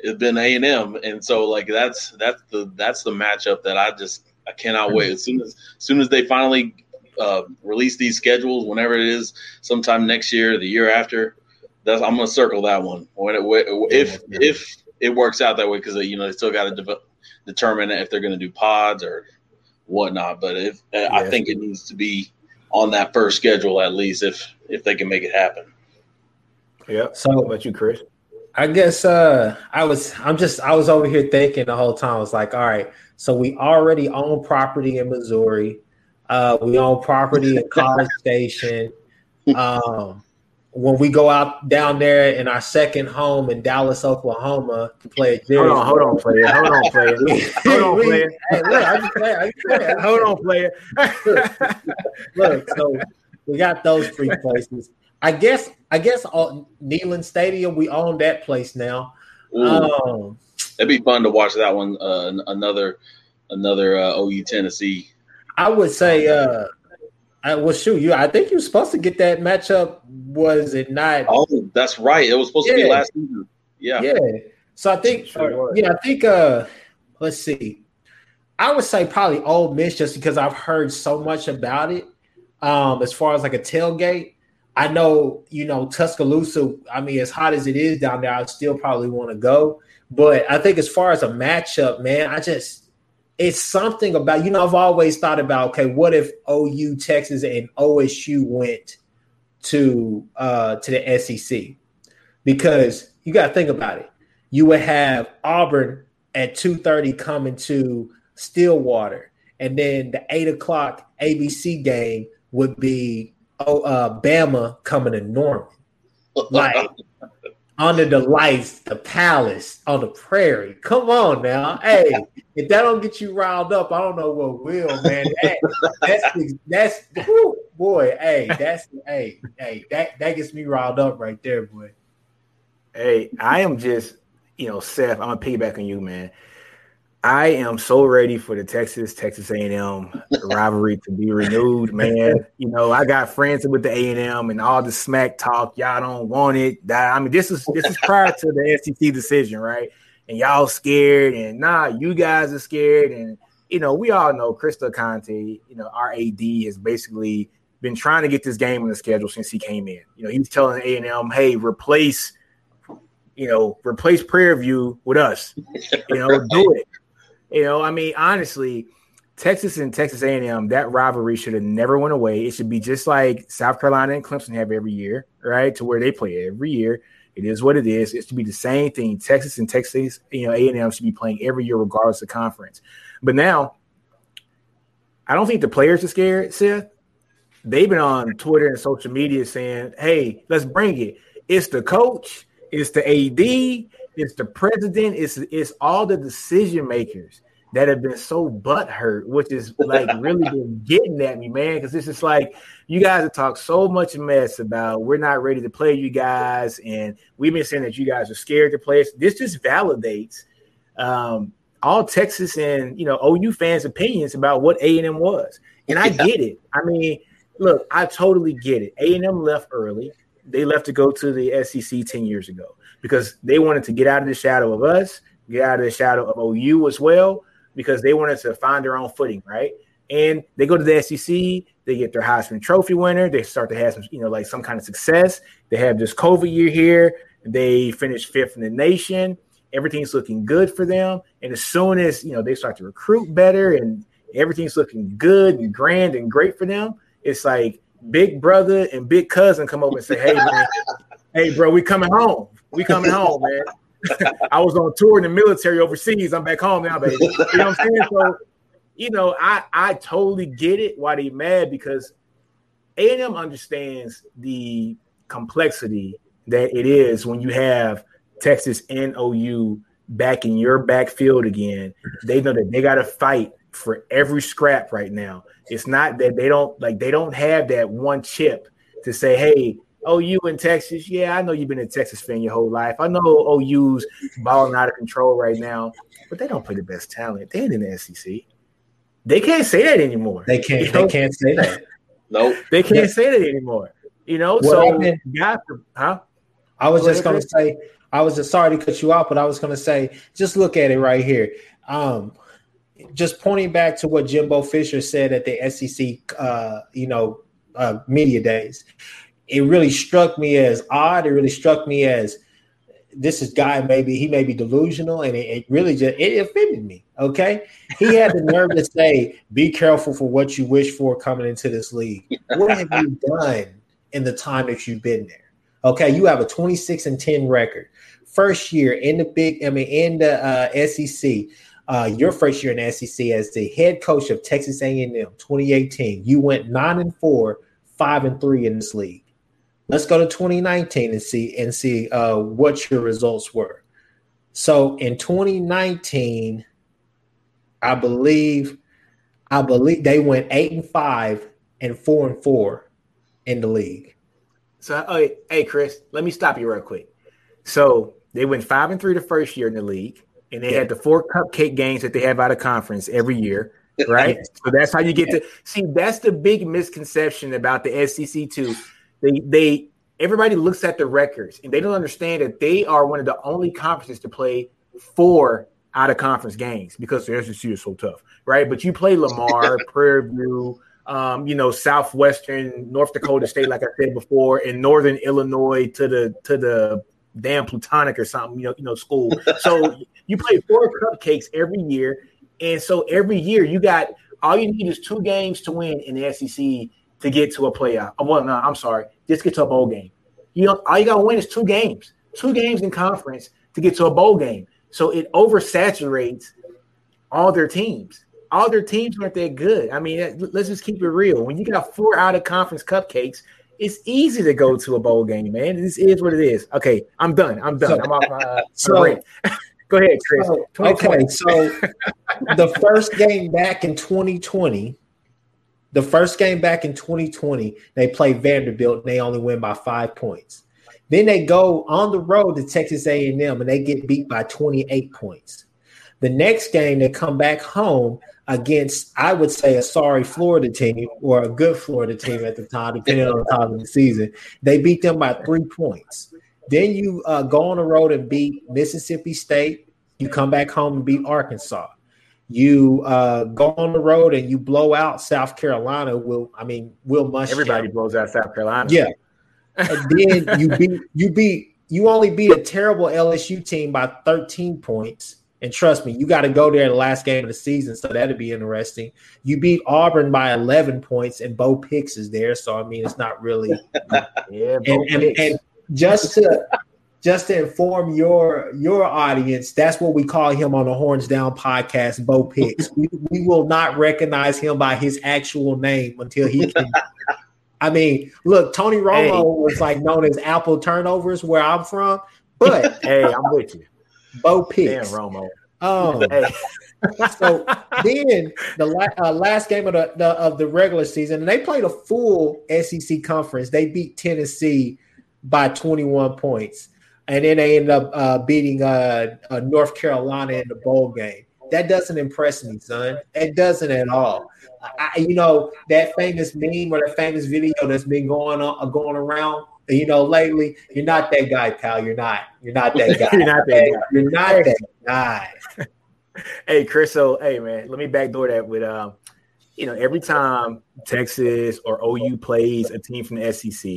it's been A and M, and so like that's that's the that's the matchup that I just I cannot wait. As soon as, as soon as they finally uh, release these schedules, whenever it is, sometime next year, the year after, that's I'm gonna circle that one. When it, if if it works out that way, because you know they still got to de- determine if they're gonna do pods or whatnot. But if yeah. I think it needs to be on that first schedule at least, if if they can make it happen. Yeah. So, How about you, Chris? I guess uh I was I'm just I was over here thinking the whole time. I was like, all right, so we already own property in Missouri. Uh we own property in College <laughs> Station. Um when we go out down there in our second home in Dallas, Oklahoma to play a Hold on, hold on, player. Hold on, player. <laughs> hold on, player. Hey, look, I'm just playing. I'm just Hold on, player. look, so we got those three places. I guess I guess uh, Neyland Stadium we own that place now. Um, It'd be fun to watch that one. Uh, another another uh, OU Tennessee. I would say. Uh, I well, shoot you. I think you were supposed to get that matchup. Was it not? Oh, that's right. It was supposed yeah. to be last season. Yeah. Yeah. So I think. Sure yeah, I think. Uh, let's see. I would say probably Ole Miss just because I've heard so much about it. Um, as far as like a tailgate, I know, you know, Tuscaloosa, I mean, as hot as it is down there, I still probably want to go. But I think as far as a matchup, man, I just it's something about, you know, I've always thought about, okay, what if OU, Texas, and OSU went to uh to the SEC? Because you gotta think about it. You would have Auburn at 2:30 coming to Stillwater, and then the eight o'clock ABC game would be oh, uh, Bama coming to Norman. <laughs> Like under the lights, the palace on the prairie. Come on now. Hey, if that don't get you riled up, I don't know what will, man. that's that's whew, boy, hey, that's hey, hey, that that gets me riled up right there, boy. Hey, I am just, you know, Seth, I'm gonna piggyback on you, man. I am so ready for the Texas Texas A&M rivalry to be renewed, man. <laughs> You know, I got friends with the A&M and all the smack talk. Y'all don't want it. I mean, this is this is prior to the <laughs> SEC decision, right? And y'all scared, and nah, you guys are scared, and you know, we all know Del Conte, you know, our AD has basically been trying to get this game on the schedule since he came in. You know, he's telling A and M, "Hey, replace, you know, replace Prairie View with us. You know, do it." You know, I mean, honestly, Texas and Texas A&M, that rivalry should have never went away. It should be just like South Carolina and Clemson have every year, right? To where they play every year. It is what it is. It should be the same thing. Texas and Texas, you know, A&M should be playing every year regardless of conference. But now, I don't think the players are scared, Seth. They've been on Twitter and social media saying, "Hey, let's bring it." It's the coach, it's the AD, it's the president, it's it's all the decision makers that have been so butthurt, which is like really been getting at me, man. Because this is like you guys have talked so much mess about we're not ready to play you guys, and we've been saying that you guys are scared to play us. This just validates um, all Texas and you know OU fans' opinions about what A and M was, and I get it. I mean, look, I totally get it. A and M left early. They left to go to the SEC ten years ago because they wanted to get out of the shadow of us, get out of the shadow of OU as well, because they wanted to find their own footing, right? And they go to the SEC, they get their Heisman Trophy winner, they start to have some, you know, like some kind of success. They have this COVID year here, they finish fifth in the nation. Everything's looking good for them. And as soon as you know they start to recruit better and everything's looking good and grand and great for them, it's like big brother and big cousin come over and say, Hey man, <laughs> hey bro, we coming home. We coming home, man. <laughs> I was on tour in the military overseas. I'm back home now, baby. You know what I'm saying? So, you know, I I totally get it why they mad because A&M understands the complexity that it is when you have Texas and OU back in your backfield again. They know that they got to fight for every scrap right now. It's not that they don't like they don't have that one chip to say, hey, Oh, you in Texas? Yeah, I know you've been a Texas fan your whole life. I know OU's balling out of control right now, but they don't play the best talent. They ain't in the SEC. They can't say that anymore. They can't. You know? They can't say that. nope. They can't yeah. say that anymore. You know. Well, so, got to, huh? I was Go just ahead, gonna say. I was just sorry to cut you off, but I was gonna say, just look at it right here. Um, just pointing back to what Jimbo Fisher said at the SEC, uh, you know, uh, media days it really struck me as odd. It really struck me as this is guy maybe he may be delusional, and it, it really just it offended me. Okay, he had the nerve to say, "Be careful for what you wish for coming into this league." What have you done in the time that you've been there? Okay, you have a 26 and 10 record. First year in the big, I mean, in the uh, SEC, uh, your first year in SEC as the head coach of Texas A&M, 2018. You went nine and four, five and three in this league. Let's go to 2019 and see and see uh, what your results were. So in 2019, I believe, I believe they went eight and five and four and four in the league. So, oh, hey, Chris, let me stop you real quick. So they went five and three the first year in the league, and they yeah. had the four cupcake games that they have out of conference every year, <laughs> right? so that's how you get to see. That's the big misconception about the SEC too they they everybody looks at the records and they don't understand that they are one of the only conferences to play four out of conference games because the SEC is so tough, right? But you play Lamar, <laughs> Prairie View, um, you know, Southwestern, North Dakota State, like I said before, and Northern Illinois to the to the damn Plutonic or something, you know, you know, school. So <laughs> you play four cupcakes every year, and so every year you got all you need is two games to win in the SEC to get to a playoff. Well, no, I'm sorry, just get to a bowl game. You know, all you got to win is two games, two games in conference to get to a bowl game. So it oversaturates all their teams. All their teams aren't that good. I mean, let's just keep it real. When you got four out of conference cupcakes, it's easy to go to a bowl game, man. This is what it is. Okay, I'm done. I'm done. I'm off my. Uh, <laughs> so, <laughs> go ahead, Chris. So, okay, so the first game back in 2020 the first game back in 2020, they play Vanderbilt and they only win by five points. Then they go on the road to Texas A&M and they get beat by 28 points. The next game, they come back home against, I would say, a sorry Florida team or a good Florida team at the time, depending on the time of the season. They beat them by three points. Then you uh, go on the road and beat Mississippi State. You come back home and beat Arkansas. You uh, go on the road and you blow out South Carolina. Will I mean Will Muschamp? Everybody blows out South Carolina. Yeah. and then you beat you beat you only beat a terrible LSU team by 13 points. And trust me, you got to go there in the last game of the season, so that'd be interesting. You beat Auburn by 11 points, and Bo Picks is there, so I mean, it's not really. <laughs> yeah. And, and, and just to just to inform your your audience, that's what we call him on the Horns Down podcast, Bo Picks. we, we will not recognize him by his actual name until he can. I mean, look, Tony Romo hey. was like known as Apple Turnovers where I'm from, but <laughs> hey, I'm with you. Bo Picks. Damn, Romo. Um, hey. so then the la- uh, last game of the, the, of the regular season, and they played a full SEC conference. They beat Tennessee by 21 points, and then they ended up uh, beating uh, uh North Carolina in the bowl game. That doesn't impress me, son. It doesn't at all. I, you know that famous meme or that famous video that's been going on uh, going around you know, lately, you're not that guy, pal. You're not. You're not that <laughs> guy. you're not that guy. You're not that guy. hey, Chris. So, hey, man, let me backdoor that with, um, you know, every time Texas or OU plays a team from the SEC,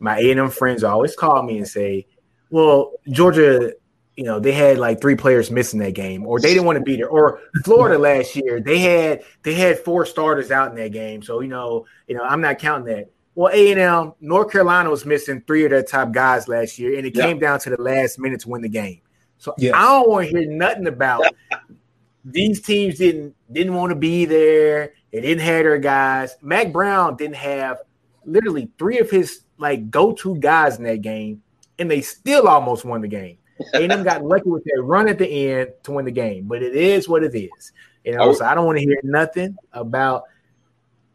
my A and M friends always call me and say, "Well, Georgia." You know, they had like three players missing that game, or they didn't want to be there. Or Florida <laughs> last year, they had they had four starters out in that game. So you know, you know, I'm not counting that. Well, A and M, North Carolina was missing three of their top guys last year, and it yeah. came down to the last minute to win the game. So yes. I don't want to hear nothing about <laughs> these teams didn't didn't want to be there. They didn't have their guys. Mack Brown didn't have literally three of his like go-to guys in that game, and they still almost won the game. A&M got lucky with that run at the end to win the game, but it is what it is. You know, oh. so I don't want to hear nothing about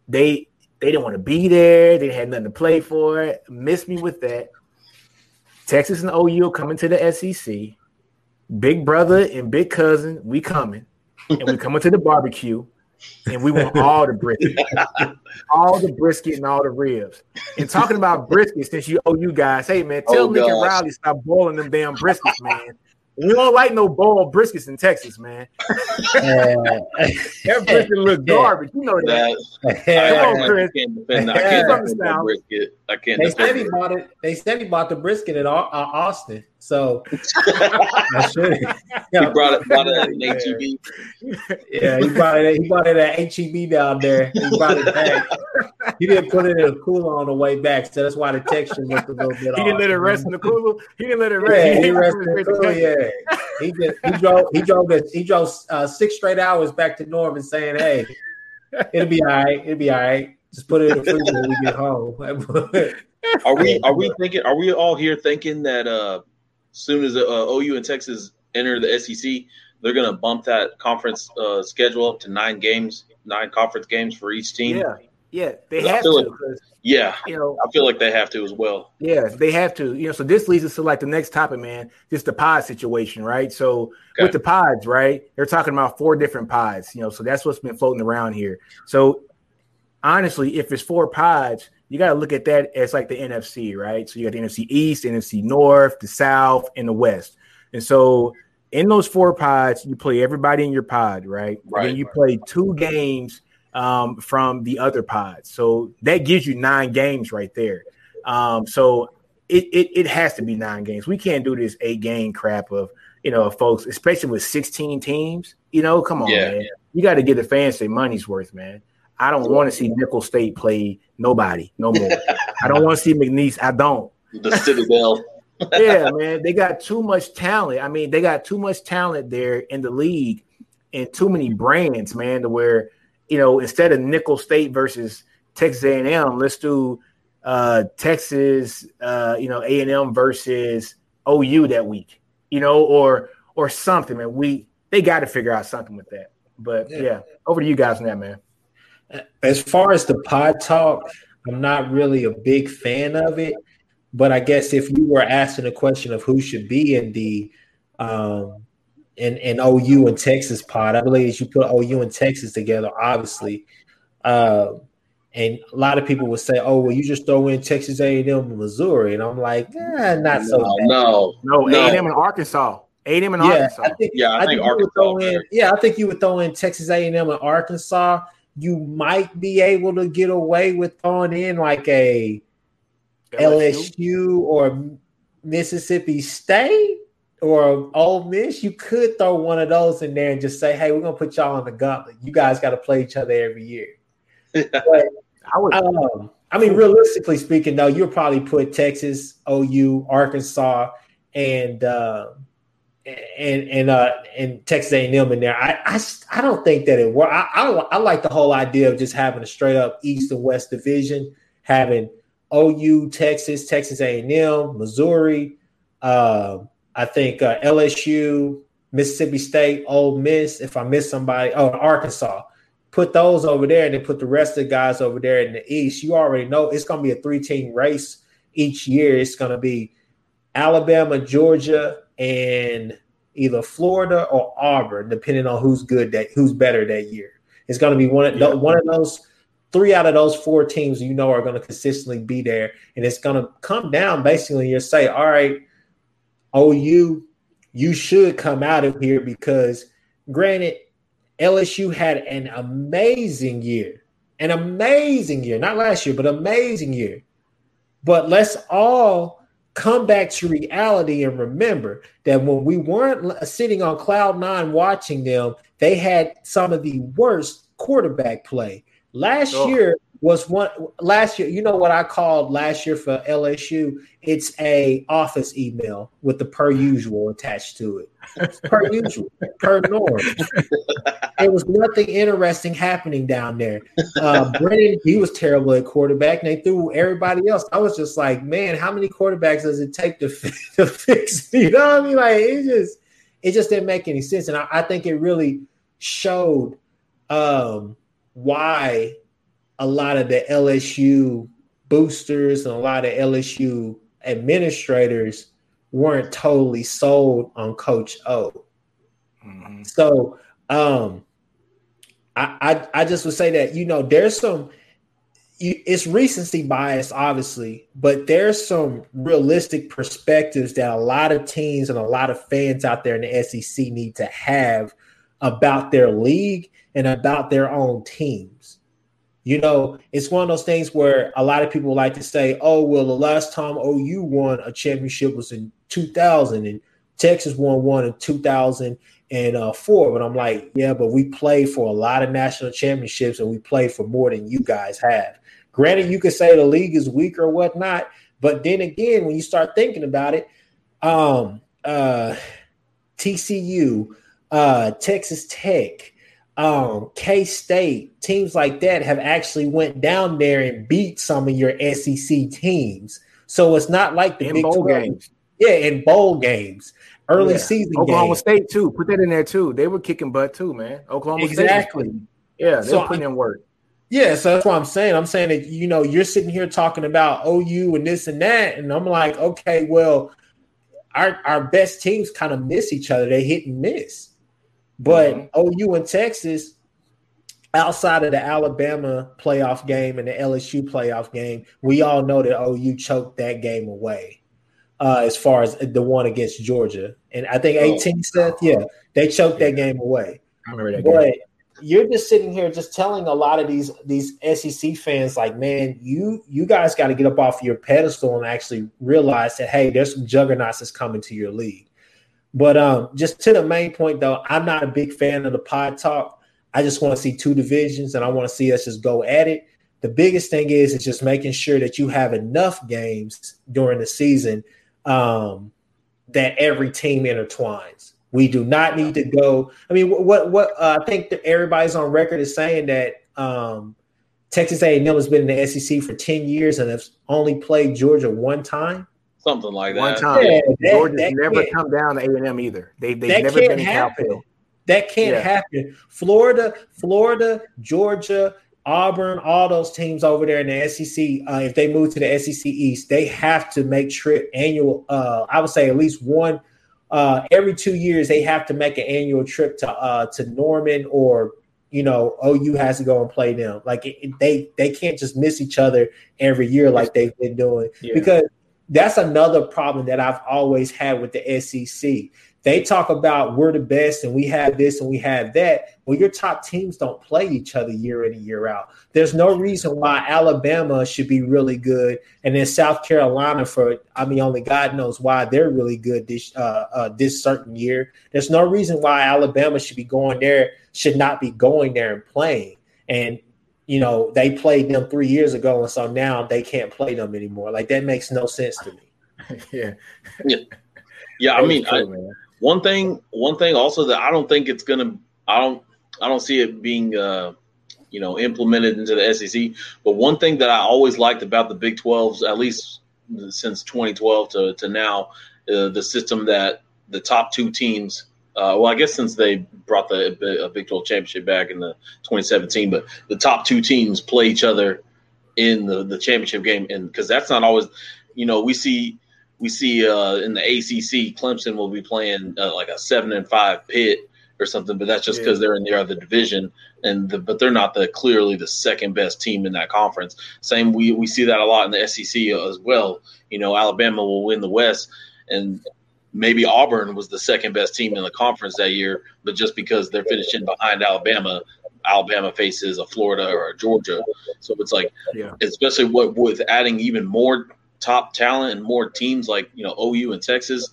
they they didn't want to be there. They had nothing to play for. Miss me with that. Texas and OU coming to the SEC. Big brother and big cousin, we coming. And we coming to the barbecue. And we want all the brisket. all the brisket and all the ribs. And talking about brisket, since you owe you guys, hey man, tell oh, Nick and Riley stop boiling them damn briskets, man. We don't like no boiled briskets in Texas, man. Uh, that brisket look garbage. You know that. Come on, Chris. I can't defend, I can't defend that brisket. I can't. They said he bought it. They said he bought the brisket at uh, Austin. So I should. He brought it, bought it at HEB. Yeah, he brought it. He brought it at HEB down there. He brought it back. He didn't put it in a cooler on the way back, so that's why the texture looked a little bit. He off. didn't let it rest in the cooler. He didn't let it rest. Yeah, he, he rested in the cooler. Yeah, he just he drove he drove this, he drove uh, six straight hours back to Norman saying, "Hey, it'll be all right. It'll be all right. Just put it in the freezer when we get home." <laughs> are we are we thinking? Are we all here thinking that? uh soon as uh, OU and Texas enter the SEC, they're going to bump that conference uh, schedule up to nine games, nine conference games for each team. Yeah, yeah, they have to. Like, yeah, you know, I feel like they have to as well. Yeah, they have to. You know, so this leads us to like the next topic, man. Just the pod situation, right? So okay. with the pods, right? They're talking about four different pods. You know, so that's what's been floating around here. So honestly, if it's four pods, you got to look at that as like the NFC, right? So you got the NFC East, NFC North, the South, and the West. And so in those four pods, you play everybody in your pod, right? right and you right. play two games um, from the other pods. So that gives you nine games right there. Um, so it, it, it has to be nine games. We can't do this eight game crap of you know folks, especially with 16 teams. You know, come on, yeah, man. You got to get the fans their money's worth, man. I don't want to see Nicholls State play nobody no more. I don't want to see McNeese. I don't. The Citadel. <laughs> yeah, man, they got too much talent. I mean, they got too much talent there in the league and too many brands, man, to where you know instead of Nicholls State versus Texas A&M, let's do uh, Texas, uh, you know, A&M versus OU that week, you know, or or something, man. We they got to figure out something with that. But yeah. yeah, over to you guys now, man. As far as the pod talk, I'm not really a big fan of it. But I guess if you were asking a question of who should be in the um, in, and OU and Texas pod. I believe as you put OU and Texas together, obviously. Uh, and a lot of people would say, "Oh, well, you just throw in Texas A&M and Missouri," and I'm like, eh, not so. No, no, no, A&M and Arkansas. A&M and yeah, Arkansas. I think, Yeah, I I think think, you would throw Arkansas in. Yeah, I think you would throw in Texas A&M and Arkansas. You might be able to get away with throwing in like a LSU or Mississippi State or Ole Miss, you could throw one of those in there and just say, "Hey, we're gonna put y'all on the gauntlet. You guys got to play each other every year." but I would. um, I mean, realistically speaking, though, you'll probably put Texas, OU, Arkansas, and uh, and and uh, and Texas A&M in there. I, I I don't think that it work. I, I I like the whole idea of just having a straight up East and West division, having OU, Texas, Texas A&M, Missouri. Um, I think uh, LSU, Mississippi State, Ole Miss. If I miss somebody, oh Arkansas. Put those over there, and then put the rest of the guys over there in the East. You already know it's going to be a three-team race each year. It's going to be Alabama, Georgia, and either Florida or Auburn, depending on who's good that who's better that year. It's going to be one of Yeah. one of those three out of those four teams you know are going to consistently be there, and it's going to come down basically. You say, all right, OU, you should come out of here because, granted, LSU had an amazing year, an amazing year, not last year, but amazing year. But let's all come back to reality and remember that when we weren't sitting on cloud nine watching them, they had some of the worst quarterback play. Last Oh. year was one last year, you know what I called last year for LSU? It's a office email with the per usual attached to it. Per <laughs> usual, per norm. There was nothing interesting happening down there. Uh, Brennan, he was terrible at quarterback, and they threw everybody else. I was just like, man, how many quarterbacks does it take to, <laughs> to fix? You know what I mean? Like it just, it just didn't make any sense, and I, I think it really showed um, why a lot of the LSU boosters and a lot of LSU administrators weren't totally sold on Coach O. Mhm. So um I, I I just would say that you know there's some it's recency bias obviously but there's some realistic perspectives that a lot of teams and a lot of fans out there in the SEC need to have about their league and about their own teams. You know, it's one of those things where a lot of people like to say, "Oh, well, the last time OU won a championship was in 2000 and Texas won one in 2000 and uh, four. But I'm like, yeah, but we played for a lot of national championships and we played for more than you guys have. Granted, you could say the league is weak or whatnot, but then again, when you start thinking about it, um, uh, TCU, uh, Texas Tech, um, K State, teams like that have actually went down there and beat some of your SEC teams. So it's not like the In Big bowl 12. games. Yeah, in bowl games, early Yeah. season Oklahoma games. State too. Put that in there too. They were kicking butt too, man. Oklahoma State. Exactly. putting- Yeah, they So putting in work. Yeah, so that's what I'm saying. I'm saying that you know you're sitting here talking about OU and this and that, and I'm like, okay, well, our our best teams kind of miss each other. They hit and miss, but Mhm. OU and Texas, outside of the Alabama playoff game and the LSU playoff game, we all know that OU choked that game away. Uh, as far as the one against Georgia, and I think Oh. 18 Seth, yeah, they choked that game away. I remember that game. But you're just sitting here just telling a lot of these these SEC fans like, man, you you guys got to get up off your pedestal and actually realize that hey, there's some juggernauts that's coming to your league. But um, just to the main point though, I'm not a big fan of the pod talk. I just want to see two divisions and I want to see us just go at it. The biggest thing is is just making sure that you have enough games during the season um, that every team intertwines. We do not need to go. I mean, what what uh, I think that everybody's on record is saying that um, Texas A&M has been in the SEC for ten years and has only played Georgia one time. Something like that. One time. Yeah, that- Georgia's that never come down to A and M either. They they've That never can't been in happen. Cal That can't Yeah. happen. Florida, Florida, Georgia, Auburn, all those teams over there in the SEC, uh, if they move to the SEC East, they have to make trip annual. Uh, I would say at least one uh, every two years they have to make an annual trip to uh, to Norman or you know OU has to go and play them. Like it, they they can't just miss each other every year like they've been doing yeah. because that's another problem that I've always had with the SEC. They talk about we're the best and we have this and we have that. Well, your top teams don't play each other year in and year out. There's no reason why Alabama should be really good, and then South Carolina for I mean, only God knows why they're really good this uh, uh, this certain year. There's no reason why Alabama should be going there, should not be going there and playing. And you know, they played them three years ago, and so now they can't play them anymore. Like that makes no sense to me. <laughs> yeah. yeah. Yeah, I mean, I, one thing, one thing also that I don't think it's gonna, I don't, I don't see it being, uh, you know, implemented into the SEC. But one thing that I always liked about the Big 12s, at least since 2012 to, to now, uh, the system that the top two teams, uh, well, I guess since they brought the Big 12 championship back in the 2017, but the top two teams play each other in the, the championship game. And because that's not always, you know, we see we see uh, in the ACC, Clemson will be playing uh, like a seven and five Pitt or something, but that's just because yeah. they're in the other division, and the, but they're not the clearly the second best team in that conference. Same, we we see that a lot in the SEC as well. You know, Alabama will win the West, and maybe Auburn was the second best team in the conference that year, but just because they're finishing behind Alabama, Alabama faces a Florida or a Georgia. So it's like, yeah. especially what with adding even more top talent and more teams like you know OU and Texas,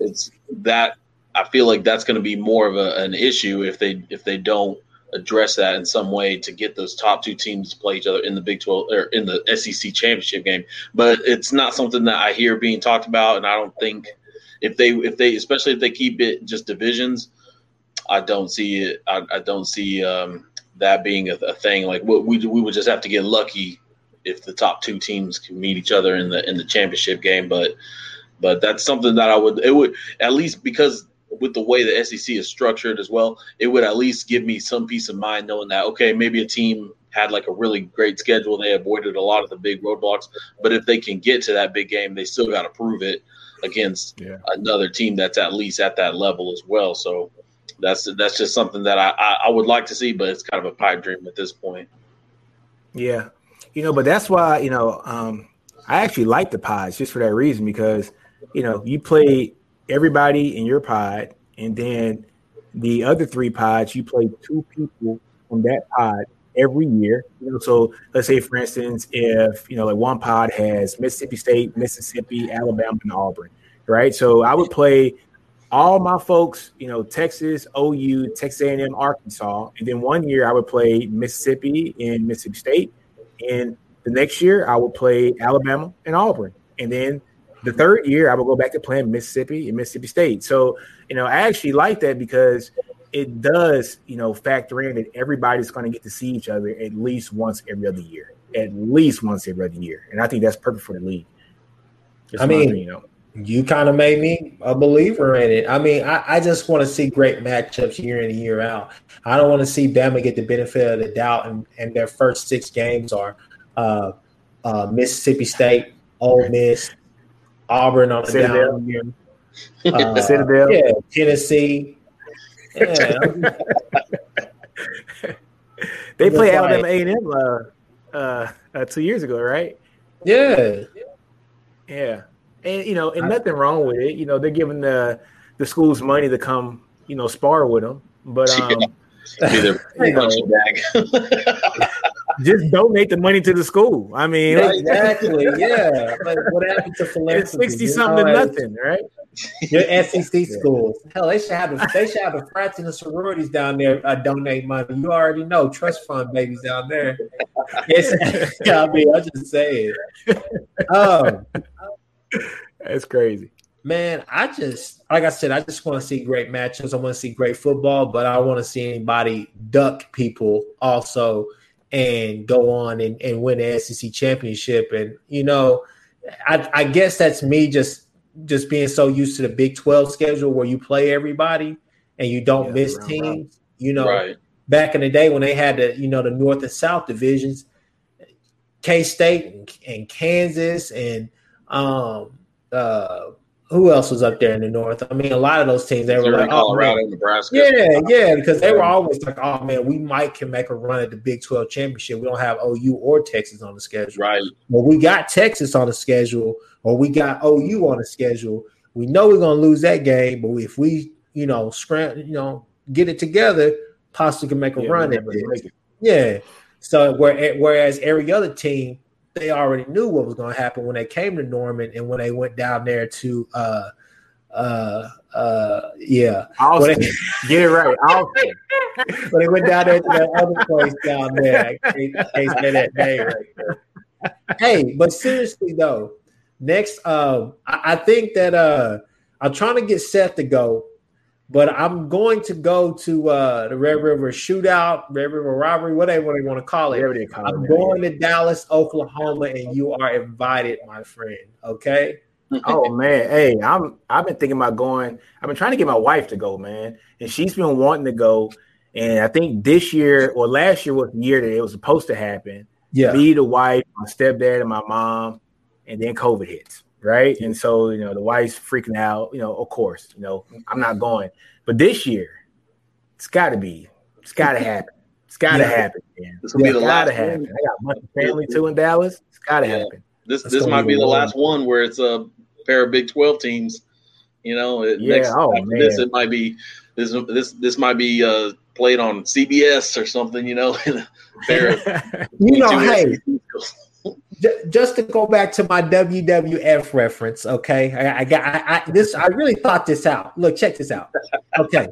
it's that I feel like that's going to be more of a, an issue if they if they don't address that in some way to get those top two teams to play each other in the Big 12 or in the SEC championship game. But it's not something that I hear being talked about, and I don't think if they if they especially if they keep it just divisions, I don't see it. I, I don't see um, that being a, a thing. Like what we we would just have to get lucky if the top two teams can meet each other in the in the championship game. But but that's something that I would it would at least because with the way the SEC is structured as well, it would at least give me some peace of mind knowing that okay, maybe a team had like a really great schedule, they avoided a lot of the big roadblocks, but if they can get to that big game, they still got to prove it against yeah. another team that's at least at that level as well. So that's that's just something that I, I, I would like to see, but it's kind of a pipe dream at this point. Yeah, you know, but that's why, you know, um, I actually like the pods just for that reason because, you know, you play everybody in your pod, and then the other three pods, you play two people from that pod every year. You know, so let's say, for instance, if you know, like one pod has Mississippi State, Mississippi, Alabama, and Auburn, right? So I would play all my folks, you know, Texas, OU, Texas A&M, Arkansas, and then one year I would play Mississippi and Mississippi State, and the next year, I would play Alabama and Auburn. And then the third year, I would go back to playing Mississippi and Mississippi State. So, you know, I actually like that because it does, you know, factor in that everybody's going to get to see each other at least once every other year, at least once every other year. And I think that's perfect for the league. Just I mean, you know, you kind of made me a believer in it. I mean, I, I just want to see great matchups year in and year out. I don't want to see Bama get the benefit of the doubt, and, and their first six games are uh, uh, Mississippi State, Ole Miss, Auburn on the Citadel. down year, <laughs> uh, Citadel, yeah, Tennessee. Yeah. they <laughs> play Alabama A and M uh, uh, uh, two years ago, right? Yeah, yeah and you know, and nothing wrong with it. You know, they're giving the the schools money to come, you know, spar with them. But <laughs> um, you know, <laughs> just donate the money to the school. I mean, exactly, <laughs> yeah. Like what happened to philanthropy? It's sixty something to nothing, right? Your SEC schools, hell, they should have the, they should have the frats and the sororities down there uh, donate money. You already know trust fund babies down there. It's, <laughs> I mean, I'm just saying. Um, that's crazy. Man, I just like I said, I just want to see great matches. I want to see great football, but I want to see anybody duck people also and go on and, and win the SEC championship. And you know, I, I guess that's me just just being so used to the Big 12 schedule where you play everybody and you don't yeah, miss teams. You know, right. back in the day when they had the, you know, the North and South divisions, K State and, and Kansas and um, uh, who else was up there in the north? I mean, a lot of those teams they were like, oh, Colorado, oh, Nebraska. Yeah, yeah, because they were always like, oh man, we might can make a run at the Big Twelve championship. We don't have OU or Texas on the schedule, right? Well, we got Texas on the schedule, or we got OU on the schedule. We know we're gonna lose that game, but if we, you know, scram, you know, get it together, possibly can make a yeah, run at it. Yeah. So where, whereas every other team they already knew what was going to happen when they came to Norman and when they went down there to uh uh uh yeah Austin. They, get it right Austin. <laughs> when they went down there to that other place down there they, they said that name right there. hey but seriously though next um I, I think that uh I'm trying to get Seth to go but I'm going to go to uh, the Red River Shootout, Red River Robbery, whatever they want to call it. Call I'm it, going to Dallas, Oklahoma, and you are invited, my friend. Okay. <laughs> oh man, hey, I'm I've been thinking about going. I've been trying to get my wife to go, man, and she's been wanting to go. And I think this year or last year was the year that it was supposed to happen. Yeah, me, the wife, my stepdad, and my mom, and then COVID hits right? And so, you know, the wife's freaking out. You know, of course, you know, I'm not going. But this year, it's got to be. It's got to <laughs> happen. It's got to yeah. happen. Man. This will be the last. Happen. I got a bunch of family too in Dallas. It's got to yeah. happen. This this might be the last one where it's a pair of Big Twelve teams. You know, yeah. Next, oh, man. this it might be this this this might be uh, played on CBS or something. You know, <laughs> <laughs> you know, hey just to go back to my WWF reference, okay? I, got I, I, this. I really thought this out. Look, check this out. Okay,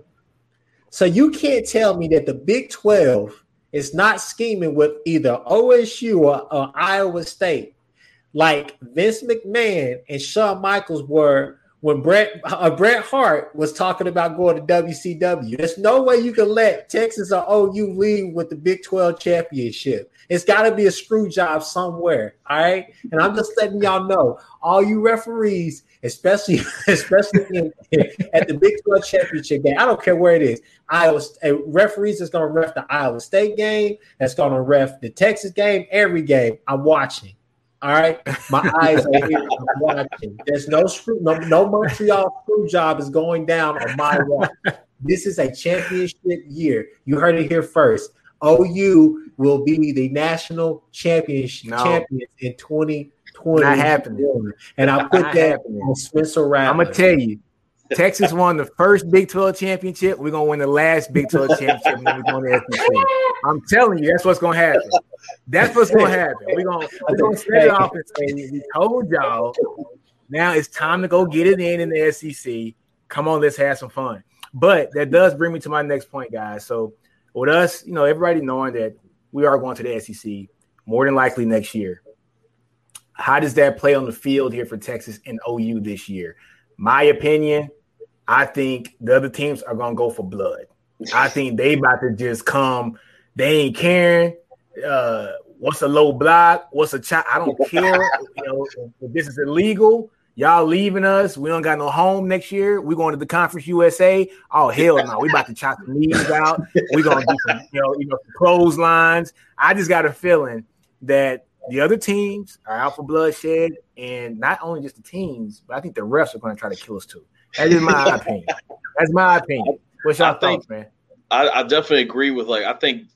so you can't tell me that the Big Twelve is not scheming with either OSU or, or Iowa State, like Vince McMahon and Shawn Michaels were when Brett uh, Bret Hart was talking about going to WCW. There's no way you can let Texas or OU leave with the Big 12 championship. It's got to be a screw job somewhere. All right. And I'm just letting y'all know, all you referees, especially <laughs> especially in, at the Big 12 championship game, I don't care where it is. Iowa a referees is going to ref the Iowa State game. That's going to ref the Texas game. Every game I'm watching. All right, my eyes are here. I'm watching. There's no screw, no, no Montreal screw job is going down on my watch. This is a championship year. You heard it here first. OU will be the national championship no. champions in 2020. Not happening. And I put Not that happening. on Spencer Rattler. I'm gonna tell you, Texas won the first Big 12 championship. We're gonna win the last Big 12 championship when we go to SEC. I'm telling you, that's what's gonna happen. That's what's gonna happen. We're gonna, we're gonna set it off and say we told y'all. Now it's time to go get it in in the SEC. Come on, let's have some fun. But that does bring me to my next point, guys. So with us, you know, everybody knowing that we are going to the SEC more than likely next year. How does that play on the field here for Texas and OU this year? My opinion, I think the other teams are gonna go for blood. I think they about to just come. They ain't caring. Uh, what's a low block? What's a chop? I don't <laughs> care. you know, if this is illegal, y'all leaving us. We don't got no home next year. We going to the Conference USA. Oh hell no, we about to chop the knees out. We gonna do some, you know, you know, clotheslines. I just got a feeling that the other teams are out for bloodshed, and not only just the teams, but I think the refs are going to try to kill us too. That is my opinion. That's my opinion. What's your I thoughts, think, man? I, I, definitely agree with like I think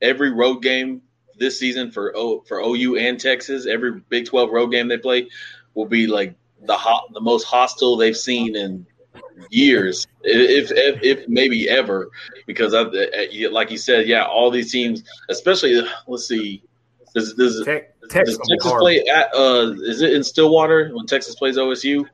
every road game this season for o, for OU and Texas, every Big Twelve road game they play will be like the hot, the most hostile they've seen in years, if, if, if maybe ever, because I, like you said, yeah, all these teams, especially let's see, does, does, Tech, does Texas play at uh, is it in Stillwater when Texas plays OSU?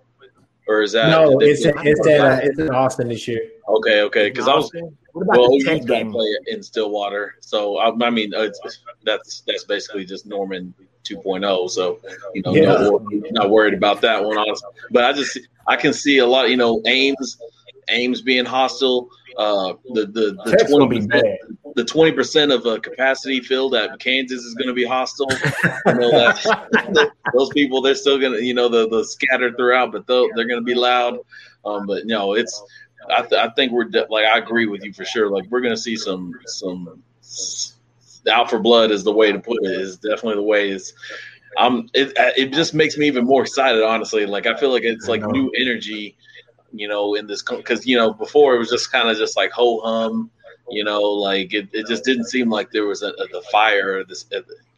Or is that no? It's a, it's at uh, it's in Austin this year. Okay, okay, because I was well, you don't play in Stillwater, so I, I mean that's that's basically just Norman 2.0. So you know, yeah. no, not worried about that one. But I just I can see a lot. You know, Ames Ames being hostile. Uh, the the the twenty the twenty percent of uh, capacity filled at Kansas is going to be hostile. you know that <laughs> those people they're still going to you know the the scattered throughout, but they're, they're going to be loud. Um, but no, it's I, th- I think we're de- like I agree with you for sure. Like we're going to see some some out for blood is the way to put it. Is definitely the way. Is I'm it. It just makes me even more excited. Honestly, like I feel like it's like new energy, you know, in this because you know before it was just kind of just like ho hum, you know, like it, it just didn't seem like there was a, a the fire this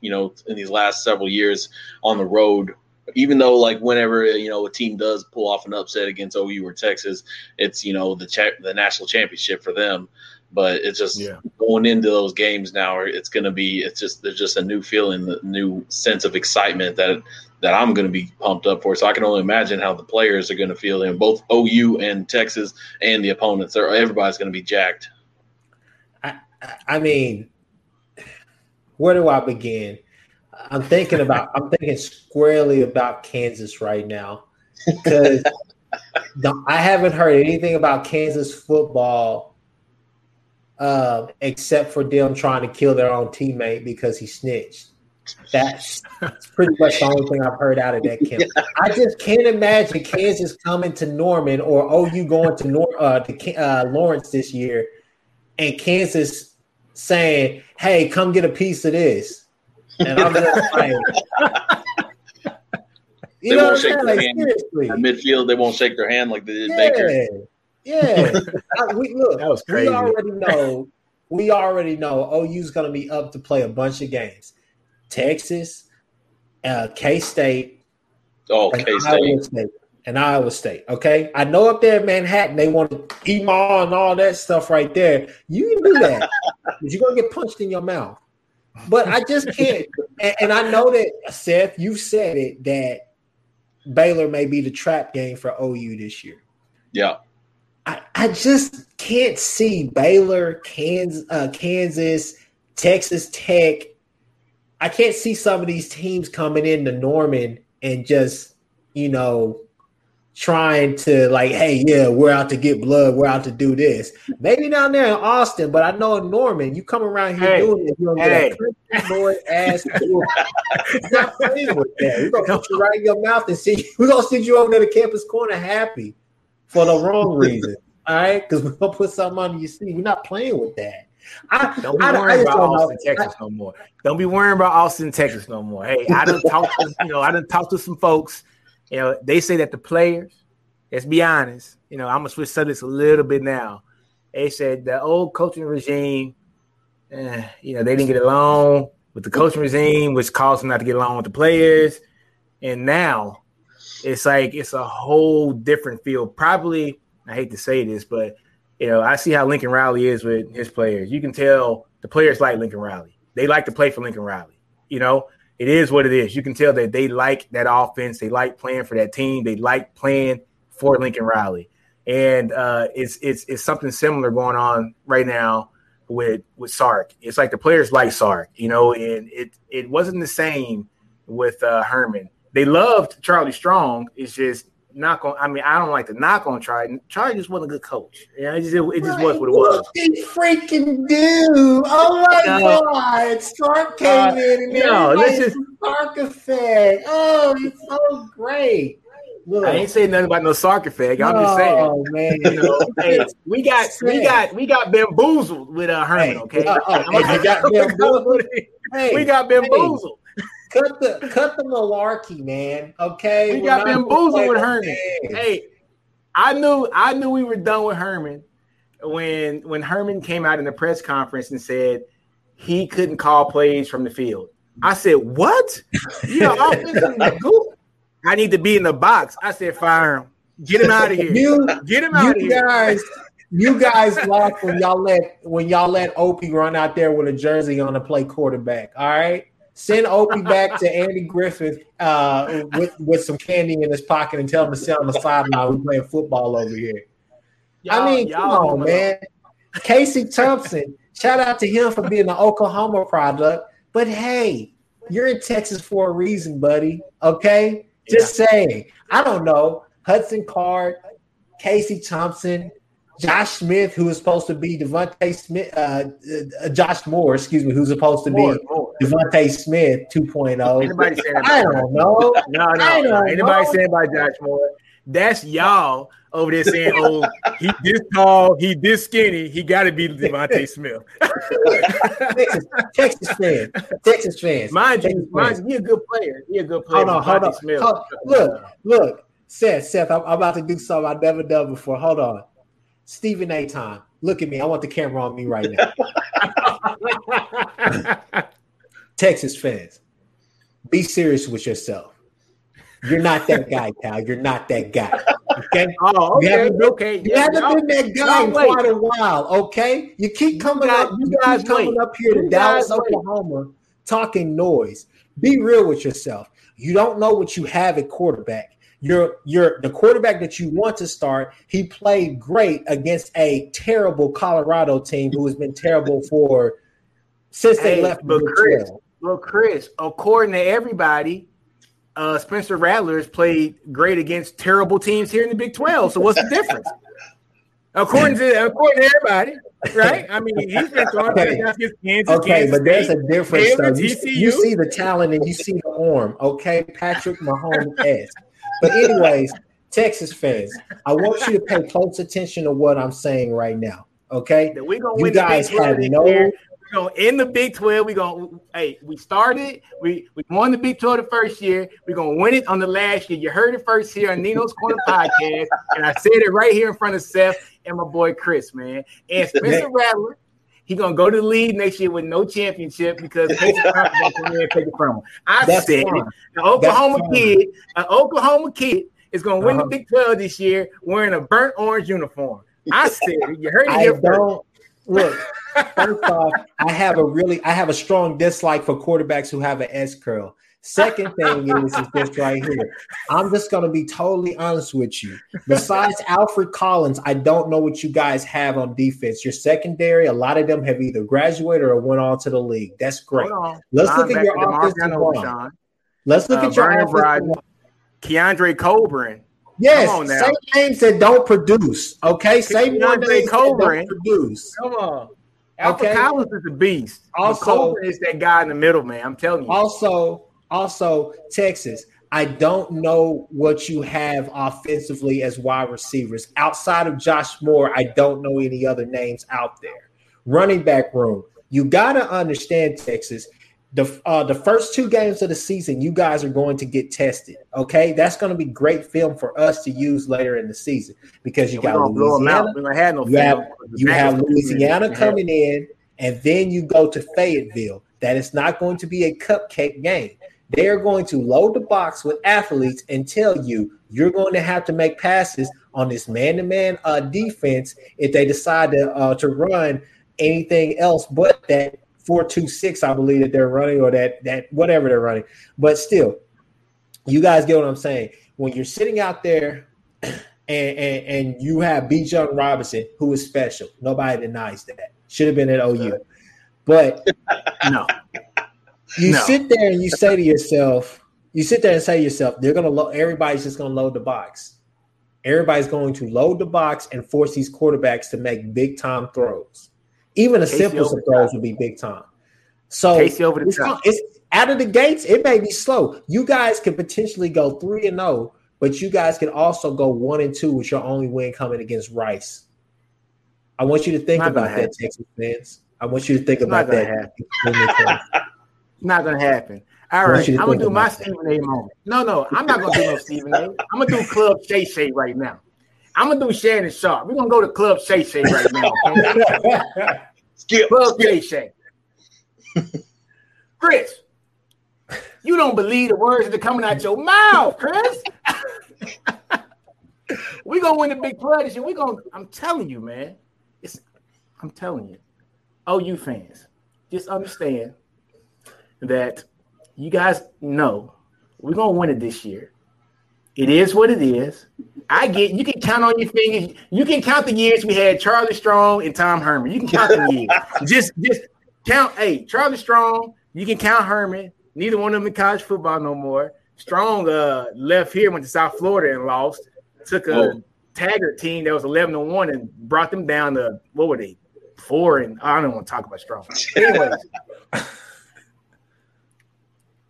you know in these last several years on the road even though like whenever you know a team does pull off an upset against OU or Texas, it's you know the cha- the national championship for them. But it's just yeah. going into those games now. It's going to be. It's just there's just a new feeling, the new sense of excitement that that I'm going to be pumped up for. So I can only imagine how the players are going to feel in both OU and Texas and the opponents. Everybody's going to be jacked. I, mean, where do I begin? I'm thinking about I'm thinking squarely about Kansas right now because I haven't heard anything about Kansas football uh, except for them trying to kill their own teammate because he snitched. That's, that's pretty much the only thing I've heard out of that camp. <laughs> I just can't imagine Kansas coming to Norman or OU going to Nor- uh, to uh, Lawrence this year, and Kansas saying, "Hey, come get a piece of this." And I'm just <laughs> like, you they know won't shake their like, hand. Seriously. In midfield, they won't shake their hand like they did yeah. Baker. Yeah. we look, that was crazy. We already know we already know OU's gonna be up to play a bunch of games. Texas, uh, K State, oh K State. And Iowa State. Okay. I know up there in Manhattan they want to eat and all that stuff right there. You can do that. but <laughs> you're gonna get punched in your mouth. But I just can't. and, and I know that Seth, you said it that Baylor may be the trap game for OU this year. Yeah. I, I just can't see Baylor, Kansas, uh, Kansas, Texas Tech. I can't see some of these teams coming in into Norman and just, you know, trying to like, hey, yeah, we're out to get blood, we're out to do this. Maybe down there in Austin, but I know in Norman, you come around here hey, doing it, you're gonna hey. get a boy ass. You're <laughs> not playing with that. We're gonna put you right in your mouth and see. We're gonna send you over to the campus corner happy for the wrong reason. All right, because we're gonna put something on your sleeve. We're not playing with that. I, don't be worrying about Austin, know. Texas no more. Don't be worrying about Austin, Texas no more. Hey, I done talked to you know, I done talked to some folks you know, they say that the players, let's be honest, you know, I'm gonna switch subjects a little bit now. They said the old coaching regime, eh, you know, they didn't get along with the coaching regime, which caused them not to get along with the players. And now it's like it's a whole different field. Probably, I hate to say this, but you know, I see how Lincoln Riley is with his players. You can tell the players like Lincoln Riley. They like to play for Lincoln Riley. You know, it is what it is. You can tell that they like that offense. They like playing for that team. They like playing for Lincoln Riley. And uh, it's it's it's something similar going on right now with with Sark. It's like the players like Sark, you know, and it it wasn't the same with uh, Herman. They loved Charlie Strong. It's just not on. I mean, I don't like to knock on Charlie. Charlie just wasn't a good coach. Yeah, it just, it, it just was what it was. What He freaking do! Oh my no. god! Sark came uh, in and no, this is Sark effect. Oh, it's so great. Look. I ain't saying nothing about no sarcophagus. I'm just saying, Oh man. You know, hey, we got we got we got bamboozled with uh, Herman. Okay, uh, uh, hey, got bamboozled. hey, we got bamboozled. Cut the cut the malarkey, man. Okay, we got bamboozled with Herman. Hey, I knew I knew we were done with Herman when when Herman came out in the press conference and said he couldn't call plays from the field. I said, "What? You know, <laughs> I need to be in the box." I said, "Fire him, get him out of here, you, get him out of here." Guys, you guys lost when y'all let when y'all let Opie run out there with a jersey on to play quarterback. All right. Send Opie back to Andy Griffith uh, with, with some candy in his pocket and tell him to sit on the sideline. We're playing football over here. Y'all, I mean, come on, man. Casey Thompson, shout out to him for being an Oklahoma product. But hey, you're in Texas for a reason, buddy. Okay? Just yeah. saying. I don't know. Hudson Card, Casey Thompson, Josh Smith, who is supposed to be DeVonta Smith, uh, uh, Josh Moore, excuse me, who's supposed to Moore, be Moore. DeVonta Smith 2.0. Anybody saying I don't know. No, no. Don't Anybody know. saying about Josh Moore? That's y'all over there saying, "Oh, he this tall, he this skinny, he got to be DeVonta <laughs> Smith." Texas, Texas fans, Texas fans. Mind Texas you, mind you, he a good player. He a good player. Hold on, hold on. Smith. Hold- look, look, Seth, Seth, I'm, I'm about to do something I've never done before. Hold on. Stephen A. time. Look at me. I want the camera on me right now. <laughs> Texas fans, be serious with yourself. You're not that guy, pal. You're not that guy. Okay? <laughs> oh, You okay, haven't been- okay. You yeah, haven't y'all- been that guy in quite a while, okay? You keep coming guys- up, you you guys coming wait. up here to You Dallas, guys wait. Oklahoma, talking noise. Be real with yourself. You don't know what you have at quarterback. You're you're the quarterback that you want to start. He played great against a terrible Colorado team who has been terrible for since they Hey, left. but Chris, well, Chris, according to everybody, uh, Spencer Rattlers played great against terrible teams here in the Big Twelve. So what's the difference? according to according to everybody, right? I mean, he's been throwing Okay. against Kansas. Okay, Kansas but there's a difference though. You, you see the talent and you see the arm. Okay, Patrick Mahomes. But anyways, Texas fans, I want you to pay close attention to what I'm saying right now. Okay, we're gonna you win guys the Big 12 have no. We're gonna in the Big 12. We're gonna hey, we started, we we won the Big 12 the first year. We're gonna win it on the last year. You heard it first here on Nino's Corner <laughs> Podcast, and I said it right here in front of Seth and my boy Chris, man. And Spencer Rattler, he gonna go to the league next year with no championship because <laughs> Texas Conference gonna come in and take it from him. I That's said it. An Oklahoma kid, an Oklahoma kid is gonna win Uh-huh. the Big 12 this year wearing a burnt orange uniform. I <laughs> said. You heard it here first. don't look. First off, I have a really, I have a strong dislike for quarterbacks who have an S curl. Second thing is, is this right here. I'm just going to be totally honest with you. Besides Alfred Collins, I don't know what you guys have on defense. Your secondary, a lot of them have either graduated or went on to the league. That's great. Let's look at your offensive line. Let's look Uh, at your Vernon offensive line. Keondre Coburn. Yes, Come on now. say names that don't produce. Okay, say Keondre names that Coburn. don't produce. Come on. Alfred Okay. Collins is a beast. Also- Also, Coburn is that guy in the middle, man. I'm telling you. Also, also Texas. I don't know what you have offensively as wide receivers outside of Josh Moore. I don't know any other names out there. Running back room. You got to understand Texas. The uh, the first two games of the season, you guys are going to get tested. Okay, that's going to be great film for us to use later in the season because you We're got. Louisiana, gonna have no you have you have Louisiana coming in, and then you go to Fayetteville. That is not going to be a cupcake game. They are going to load the box with athletes and tell you you're going to have to make passes on this man-to-man uh, defense if they decide to uh, to run anything else but that four-two-six, I believe that they're running, or that that whatever they're running. But still, you guys get what I'm saying. When you're sitting out there <clears throat> and, and, and you have Bijan Robinson, who is special. Nobody denies that. Should have been at OU. But <laughs> No. You No. sit there and you <laughs> say to yourself, you sit there and say to yourself, they're gonna lo- everybody's just gonna load the box. Everybody's going to load the box and force these quarterbacks to make big time throws. Even the simplest of throws will be big time. So Casey over the it's, it's out of the gates. It may be slow. You guys could potentially go three and zero, but you guys can also go one and two with your only win coming against Rice. I want you to think about that. Texas fans. I want you to think It's about that. <laughs> It's not gonna happen. All right, I want right, you I'm gonna do my about. Stephen A. moment. No, no, I'm not gonna do no Stephen A. I'm gonna do Club Shay Shay right now. I'm gonna do Shannon Sharpe. We're gonna go to Club Shay Shay right now. Skip. Club skip. Shay Shay. Chris, you don't believe the words that are coming out your mouth, Chris. we gonna win the big play this year. We gonna. I'm telling you, man. It's. I'm telling you. OU fans, just understand that you guys know we're gonna win it this year. It is what it is. I get you can count on your fingers. You can count the years we had Charlie Strong and Tom Herman. You can count the years. <laughs> just just count. Hey, Charlie Strong. You can count Herman. Neither one of them in college football no more. Strong uh left here, went to South Florida and lost. Took a Oh. Taggart team that was eleven to one and brought them down to what were they? Four and I don't want to talk about Strong. <laughs> Anyways,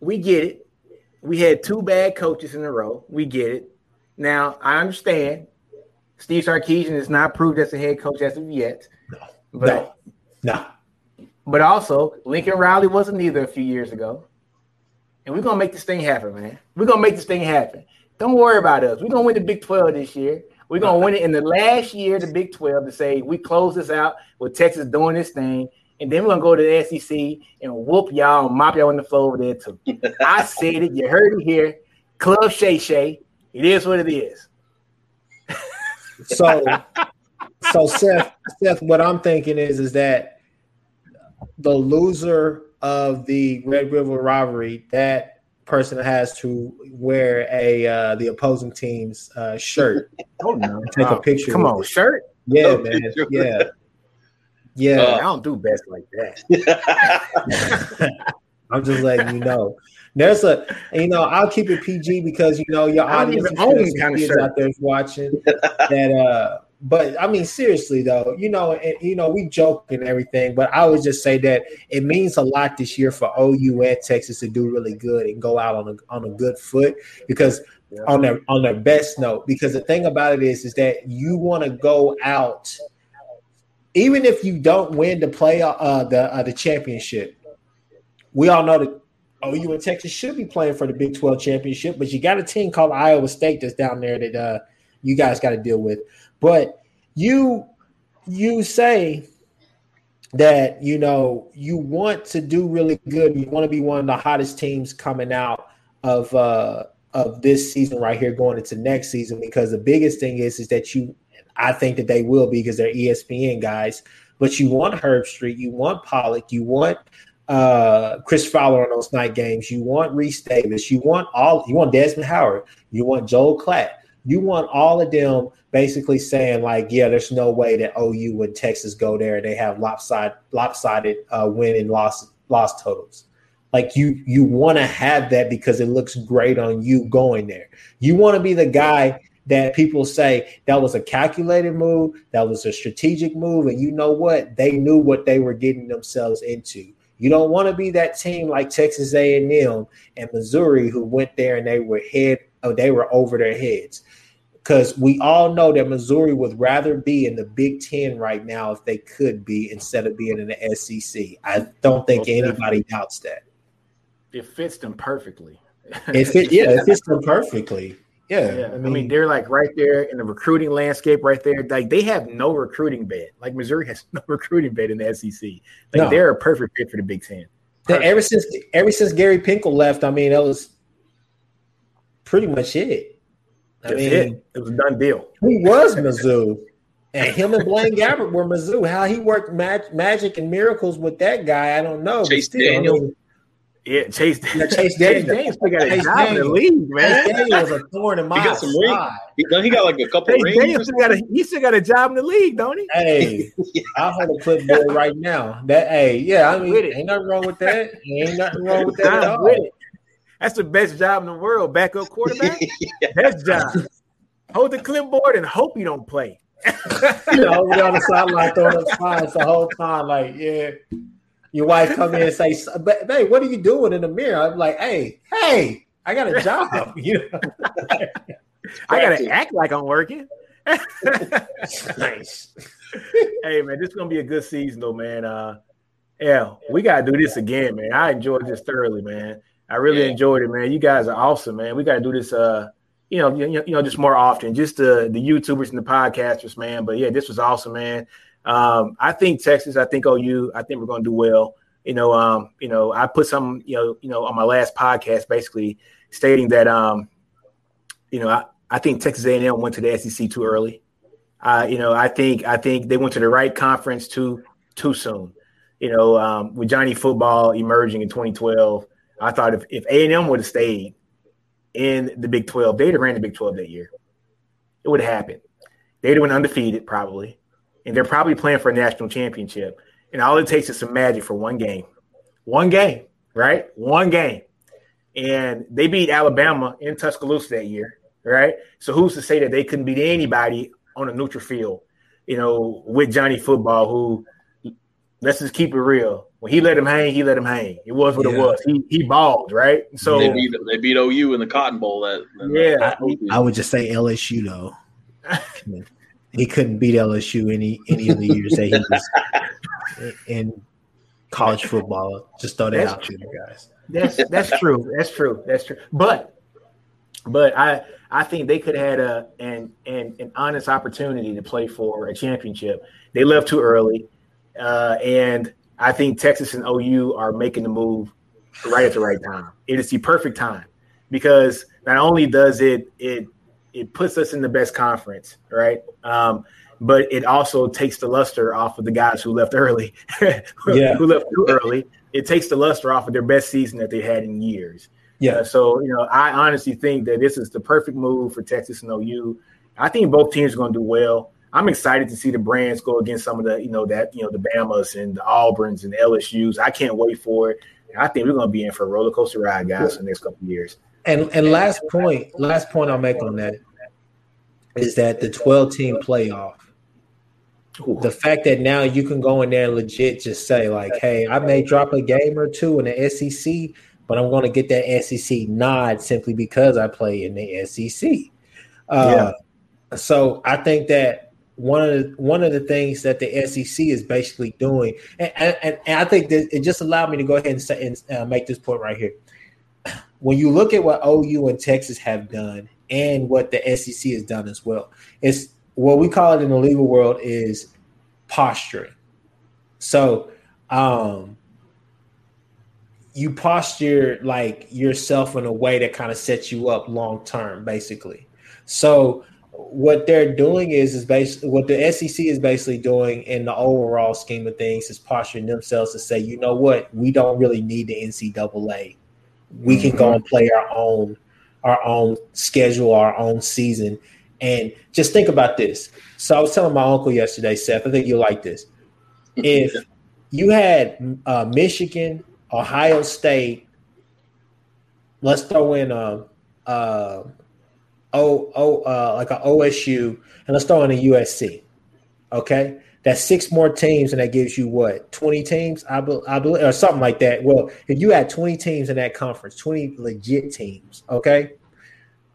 we get it. We had two bad coaches in a row. We get it. Now I understand Steve Sarkisian is not proved as a head coach as of yet. No, but, no, no. But also, Lincoln Riley wasn't either a few years ago. And we're gonna make this thing happen, man. We're gonna make this thing happen. Don't worry about us. We're gonna win the Big 12 this year. We're gonna win it in the last year, the Big 12, to say we close this out with Texas doing this thing, and then we're gonna go to the SEC and whoop y'all and mop y'all on the floor over there too. <laughs> I said it, you heard it here. Club Shay Shay. It is what it is. so <laughs> so Seth, Seth, what I'm thinking is is that the loser of the Red River rivalry, that person has to wear a uh, the opposing team's uh, shirt. Oh no! Take a picture. Come on, it. shirt. Yeah, oh, man. Yeah. Yeah. Uh, I don't do best like that. <laughs> I'm just letting you know. There's a, you know, I'll keep it PG because you know your audience is kind of kids out there watching that. uh But I mean, seriously though, you know, and you know, we joke and everything, but I would just say that it means a lot this year for OU and Texas to do really good and go out on a on a good foot because yeah. on their on their best note. Because the thing about it is, is that you want to go out, even if you don't win the play uh the uh, the championship. We all know that OU and Texas should be playing for the Big 12 championship, but you got a team called Iowa State that's down there that uh, you guys got to deal with. But you you say that you know you want to do really good. You want to be one of the hottest teams coming out of uh, of this season right here, going into next season. Because the biggest thing is is that you, I think that they will be because they're ESPN guys. But you want Herbstreit, you want Pollack, you want uh, Chris Fowler on those night games. You want Rece Davis. You want all. You want Desmond Howard. You want Joel Klatt. You want all of them basically saying like, yeah, there's no way that OU and Texas go there they have lopsided lopsided uh, win and loss loss totals. Like you you want to have that because it looks great on you going there. You want to be the guy that people say that was a calculated move, that was a strategic move, and you know what? They knew what they were getting themselves into. You don't want to be that team like Texas A&M and Missouri who went there and they were head oh, they were over their heads. Because we all know that Missouri would rather be in the Big Ten right now if they could be instead of being in the SEC. I don't think anybody doubts that. It fits them perfectly. It fit, yeah, it fits them perfectly. Yeah, yeah. I, mean, I mean, they're like right there in the recruiting landscape, right there. Like they have no recruiting bed. Like Missouri has <laughs> no recruiting bed in the SEC. Like no. they're a perfect fit for the Big Ten. Ever since ever since Gary Pinkel left, I mean, that was pretty much it. I That's mean, it. it was a done deal. He was Mizzou. And him and Blaine Gabbert were Mizzou. How he worked mag- magic and miracles with that guy, I don't know. Chase Daniel. I mean, yeah, Chase. Yeah, Chase <laughs> Daniels. Chase still got a Chase job in the league, man. Chase Daniels was a thorn in my he got some side. He, he got like a couple Chase rings. Daniels still got a, he still got a job in the league, don't he? Hey, <laughs> yeah. I'll hold a clipboard right now. That hey, yeah, I mean, ain't nothing wrong with that. <laughs> Ain't nothing wrong with that at all. With it. That's the best job in the world, backup quarterback. yeah. Best job. Hold the clipboard and hope you don't play. you know, we on the sideline throwing up signs the whole time, like, yeah your wife come in and say, "Babe, what are you doing in the mirror?" I'm like, "Hey, hey, I got a job." <laughs> You know, I gotta act like I'm working. <laughs> nice. hey man, this is gonna be a good season though, man. Uh, yeah, we gotta do this again, man. I enjoyed this thoroughly, man. I really yeah. enjoyed it, man. You guys are awesome, man. We gotta do this. Uh, you know, you, you know, just more often, just the the YouTubers and the podcasters, man. But yeah, this was awesome, man. Um, I think Texas. I think OU. I think we're going to do well. You know, um, you know, I put some, you know, you know, on my last podcast, basically stating that, um, you know, I, I think Texas A&M went to the SEC too early. Uh, you know, I think I think they went to the right conference too too soon. You know, um, with Johnny Football emerging in 2012, I thought if if A&M would have stayed in the Big 12, they'd have ran the Big 12 that year. It would have happened. They'd have went undefeated probably and they're probably playing for a national championship. And all it takes is some magic for one game. One game, right? One game. And they beat Alabama in Tuscaloosa that year, right? So who's to say that they couldn't beat anybody on a neutral field, you know, with Johnny Football, who let's just keep it real. When he let him hang, he let him hang. It was what Yeah. it was. He he balled, right? So they beat they beat OU in the Cotton Bowl. That yeah, I would just say LSU though. <laughs> he couldn't beat LSU any any of the years that he was in college football. Just throw that That's out there, guys. That's that's true. That's true. That's true. But but I I think they could have had a an an, an honest opportunity to play for a championship. They left too early, uh, and I think Texas and OU are making the move right at the right time. It is the perfect time because not only does it it it puts us in the best conference, right? Um, but it also takes the luster off of the guys who left early, <laughs> Yeah. who left too early. It takes the luster off of their best season that they had in years. Yeah. Uh, so you know, I honestly think that this is the perfect move for Texas and OU. I think both teams are going to do well. I'm excited to see the brands go against some of the, you know, that you know the Bama's and the Auburns and the LSU's. I can't wait for it. I think we're going to be in for a roller coaster ride, guys, for the next couple of years. And and last point, last point I'll make on that is that the 12 team playoff. Ooh. The fact that now you can go in there and legit just say like, "Hey, I may drop a game or two in the SEC, but I'm going to get that SEC nod simply because I play in the SEC." Uh, So I think that one of the one of the things that the SEC is basically doing, and, and, and I think that it just allowed me to go ahead and, say, and uh, make this point right here. When you look at what OU and Texas have done, and what the SEC has done as well, it's what we call it in the legal world is posturing. So, um, you posture like yourself in a way that kind of sets you up long term, basically. So what they're doing is is basically what the SEC is basically doing in the overall scheme of things is posturing themselves to say, you know what, we don't really need the NCAA. We can go and play our own our own schedule, our own season. And just think about this. So I was telling my uncle yesterday, Seth, I think you'll like this. If <laughs> you had uh, Michigan, Ohio State, let's throw in a, uh, O, o, uh, like a OSU, and let's throw in a USC. Okay, that's six more teams, and that gives you what twenty teams, I, be, I believe, or something like that. Well, if you had twenty teams in that conference, twenty legit teams, okay,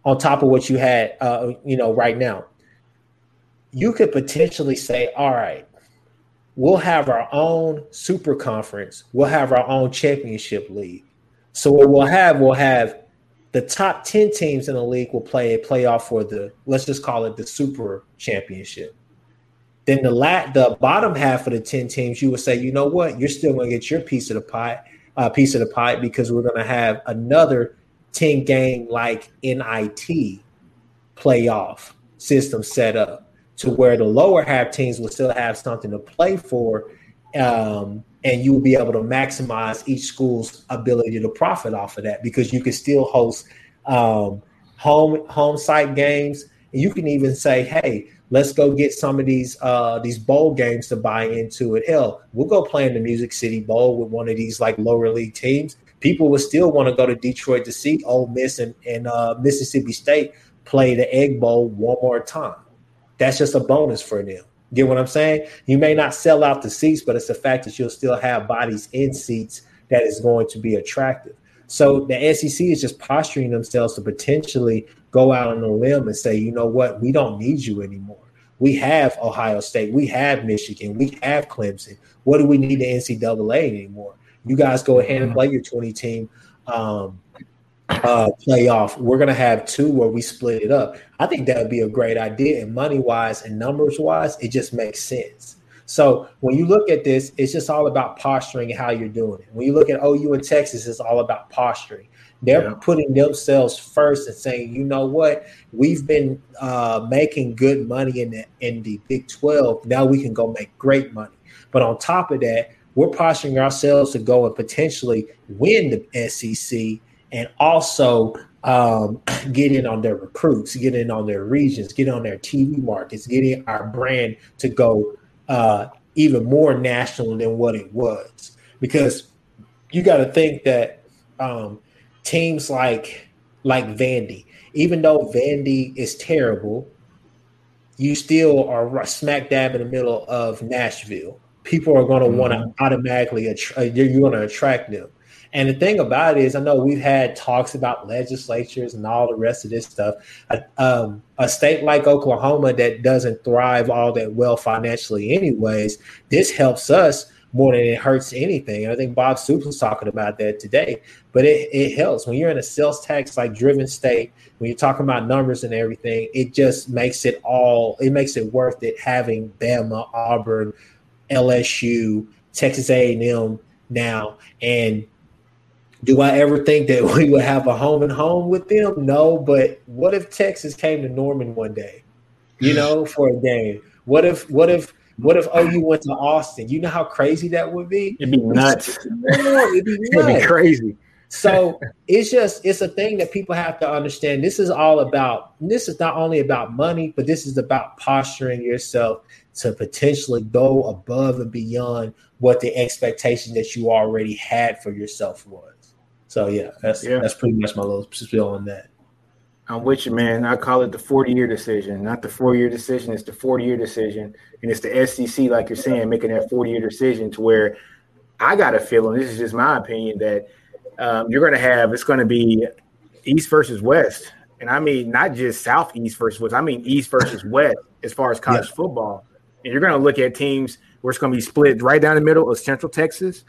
on top of what you had, uh, you know, right now, you could potentially say, all right, we'll have our own super conference, we'll have our own championship league. So what we'll have, we'll have the top 10 teams in the league will play a playoff for the let's just call it the super championship then the lat the bottom half of the 10 teams you would say you know what? You're still going to get your piece of the pie uh, piece of the pie because we're going to have another 10 game like nit playoff system set up to where the lower half teams will still have something to play for um, and you will be able to maximize each school's ability to profit off of that because you can still host um, home home site games. And you can even say hey let's go get some of these uh, these bowl games to buy into it hell we'll go play in the music city bowl with one of these like lower league teams people will still want to go to detroit to see Ole miss and, and uh, mississippi state play the egg bowl one more time that's just a bonus for them Get what I'm saying? You may not sell out the seats, but it's the fact that you'll still have bodies in seats that is going to be attractive. So the SEC is just posturing themselves to potentially go out on a limb and say, you know what, we don't need you anymore. We have Ohio State, we have Michigan, we have Clemson. What do we need the NCAA anymore? You guys go ahead and play your 20 team um, uh, playoff. We're gonna have two where we split it up. I think that would be a great idea. And money wise and numbers wise, it just makes sense. So when you look at this, it's just all about posturing and how you're doing it. When you look at OU in Texas, it's all about posturing. They're Yeah. putting themselves first and saying, you know what, we've been uh, making good money in the in the Big 12. Now we can go make great money. But on top of that, we're posturing ourselves to go and potentially win the SEC and also um, <clears throat> get in on their recruits, get in on their regions, get on their TV markets, getting our brand to go uh, even more national than what it was. Because you got to think that um, teams like like Vandy, even though Vandy is terrible, you still are smack dab in the middle of Nashville. people are going to want to automatically uh, you're going to attract them. And the thing about it is, I know we've had talks about legislatures and all the rest of this stuff. Um, a state like Oklahoma that doesn't thrive all that well financially, anyways, this helps us more than it hurts anything. And I think Bob Stoops was talking about that today. But it, it helps when you're in a sales tax like driven state, when you're talking about numbers and everything, it just makes it all it makes it worth it having Bama, Auburn, LSU, Texas A&M now. And do I ever think that <laughs> we would have a home and home with them? No, but what if Texas came to Norman one day, you know, <laughs> for a game? What if what if what if oh, OU went to Austin? You know how crazy that would be? It'd be nuts. It'd be, nuts. <laughs> It'd be crazy. so it's just it's a thing that people have to understand. This is all about this is not only about money, but this is about posturing yourself to potentially go above and beyond what the expectation that you already had for yourself was. So yeah, that's yeah. that's pretty much my little spiel on that. I'm with you, man. I call it the 40 year decision, not the four year decision. It's the 40 year decision. And it's the SEC, like you're saying, making that 40 year decision to where I got a feeling, this is just my opinion, that um, you're going to have, it's going to be East versus West. And I mean, not just Southeast versus West, I mean, East versus <laughs> West as far as college yeah. football. And you're going to look at teams where it's going to be split right down the middle of Central Texas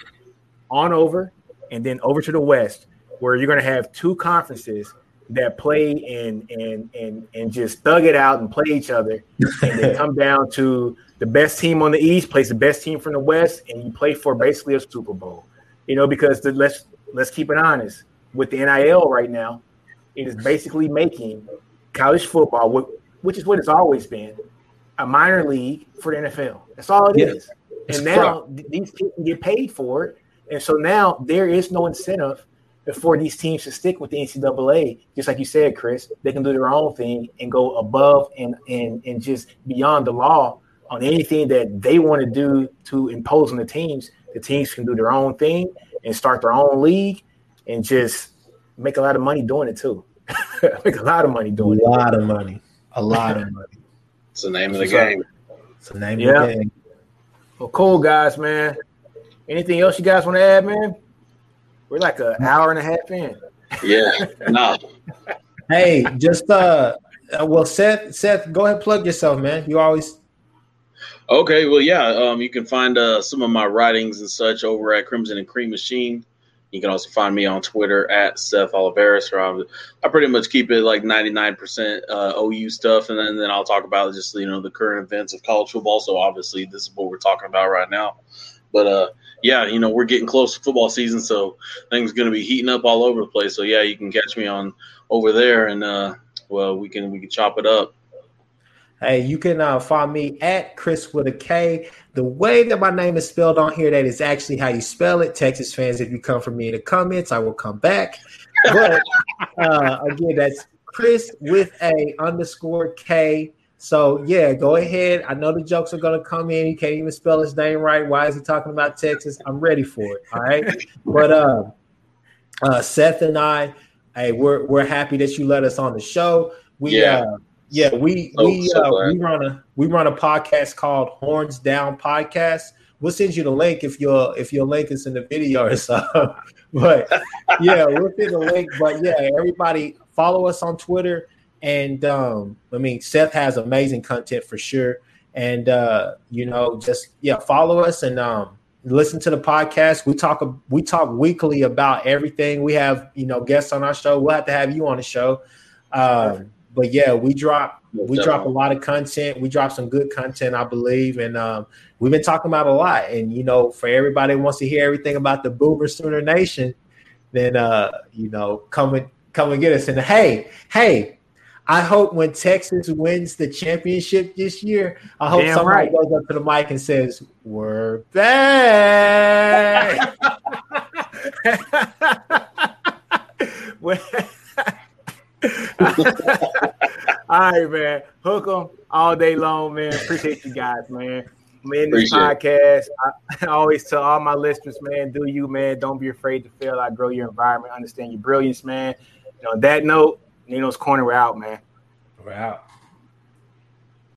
on over and then over to the West, where you're going to have two conferences that play and and and and just thug it out and play each other, and then come <laughs> down to the best team on the East plays the best team from the West, and you play for basically a Super Bowl. You know, because the, let's let's keep it honest with the NIL right now, it is basically making college football, which is what it's always been, a minor league for the NFL. That's all it yeah. is. And now these kids can get paid for it, and so now there is no incentive for these teams to stick with the NCAA. Just like you said, Chris, they can do their own thing and go above and and and just beyond the law on anything that they want to do to impose on the teams. The teams can do their own thing and start their own league and just make a lot of money doing it too. <laughs> make a lot of money doing it. A lot of money. A lot of money. It's the name of the game. It's the name yeah. of the game. Well, cool guys, man. Anything else you guys want to add, man? We're like an hour and a half in. Yeah, no. <laughs> hey, just uh, uh, well, Seth, Seth, go ahead, plug yourself, man. You always. Okay, well, yeah. Um, you can find uh, some of my writings and such over at Crimson and Cream Machine. You can also find me on Twitter at Seth Oliveris, where I'm, I pretty much keep it like 99% uh, OU stuff, and then, then I'll talk about just you know the current events of college football. So obviously, this is what we're talking about right now. But uh, yeah, you know, we're getting close to football season, so things are going to be heating up all over the place. So yeah, you can catch me on over there, and uh, well, we can we can chop it up. Hey, you can uh, find me at Chris with a K. The way that my name is spelled on here, that is actually how you spell it. Texas fans, if you come for me in the comments, I will come back. But <laughs> uh, again, that's Chris with a underscore K. So yeah, go ahead. I know the jokes are gonna come in. He can't even spell his name right. Why is he talking about Texas? I'm ready for it. All right. <laughs> but uh, uh, Seth and I, hey, we're we're happy that you let us on the show. We yeah. Uh, yeah, we so, we so uh, we run a we run a podcast called Horns Down Podcast. We'll send you the link if your if your link is in the video or something. <laughs> but yeah, we'll send the link. But yeah, everybody follow us on Twitter and um, I mean, Seth has amazing content for sure. And uh, you know, just yeah, follow us and um, listen to the podcast. We talk we talk weekly about everything. We have you know guests on our show. We'll have to have you on the show. Um, but yeah, we drop we drop a lot of content. We drop some good content, I believe, and um, we've been talking about a lot. And you know, for everybody who wants to hear everything about the Boomer Sooner Nation, then uh, you know, come and come and get us. And hey, hey, I hope when Texas wins the championship this year, I hope Damn somebody right. goes up to the mic and says, "We're back." <laughs> <laughs> all right, man. Hook them all day long, man. Appreciate you guys, man. I'm in this podcast. I, <laughs> I, always tell all my listeners, man, do you, man. Don't be afraid to fail. I grow your environment, understand your brilliance, man. You know, on that note, Nino's Corner, we're out, man. We're out.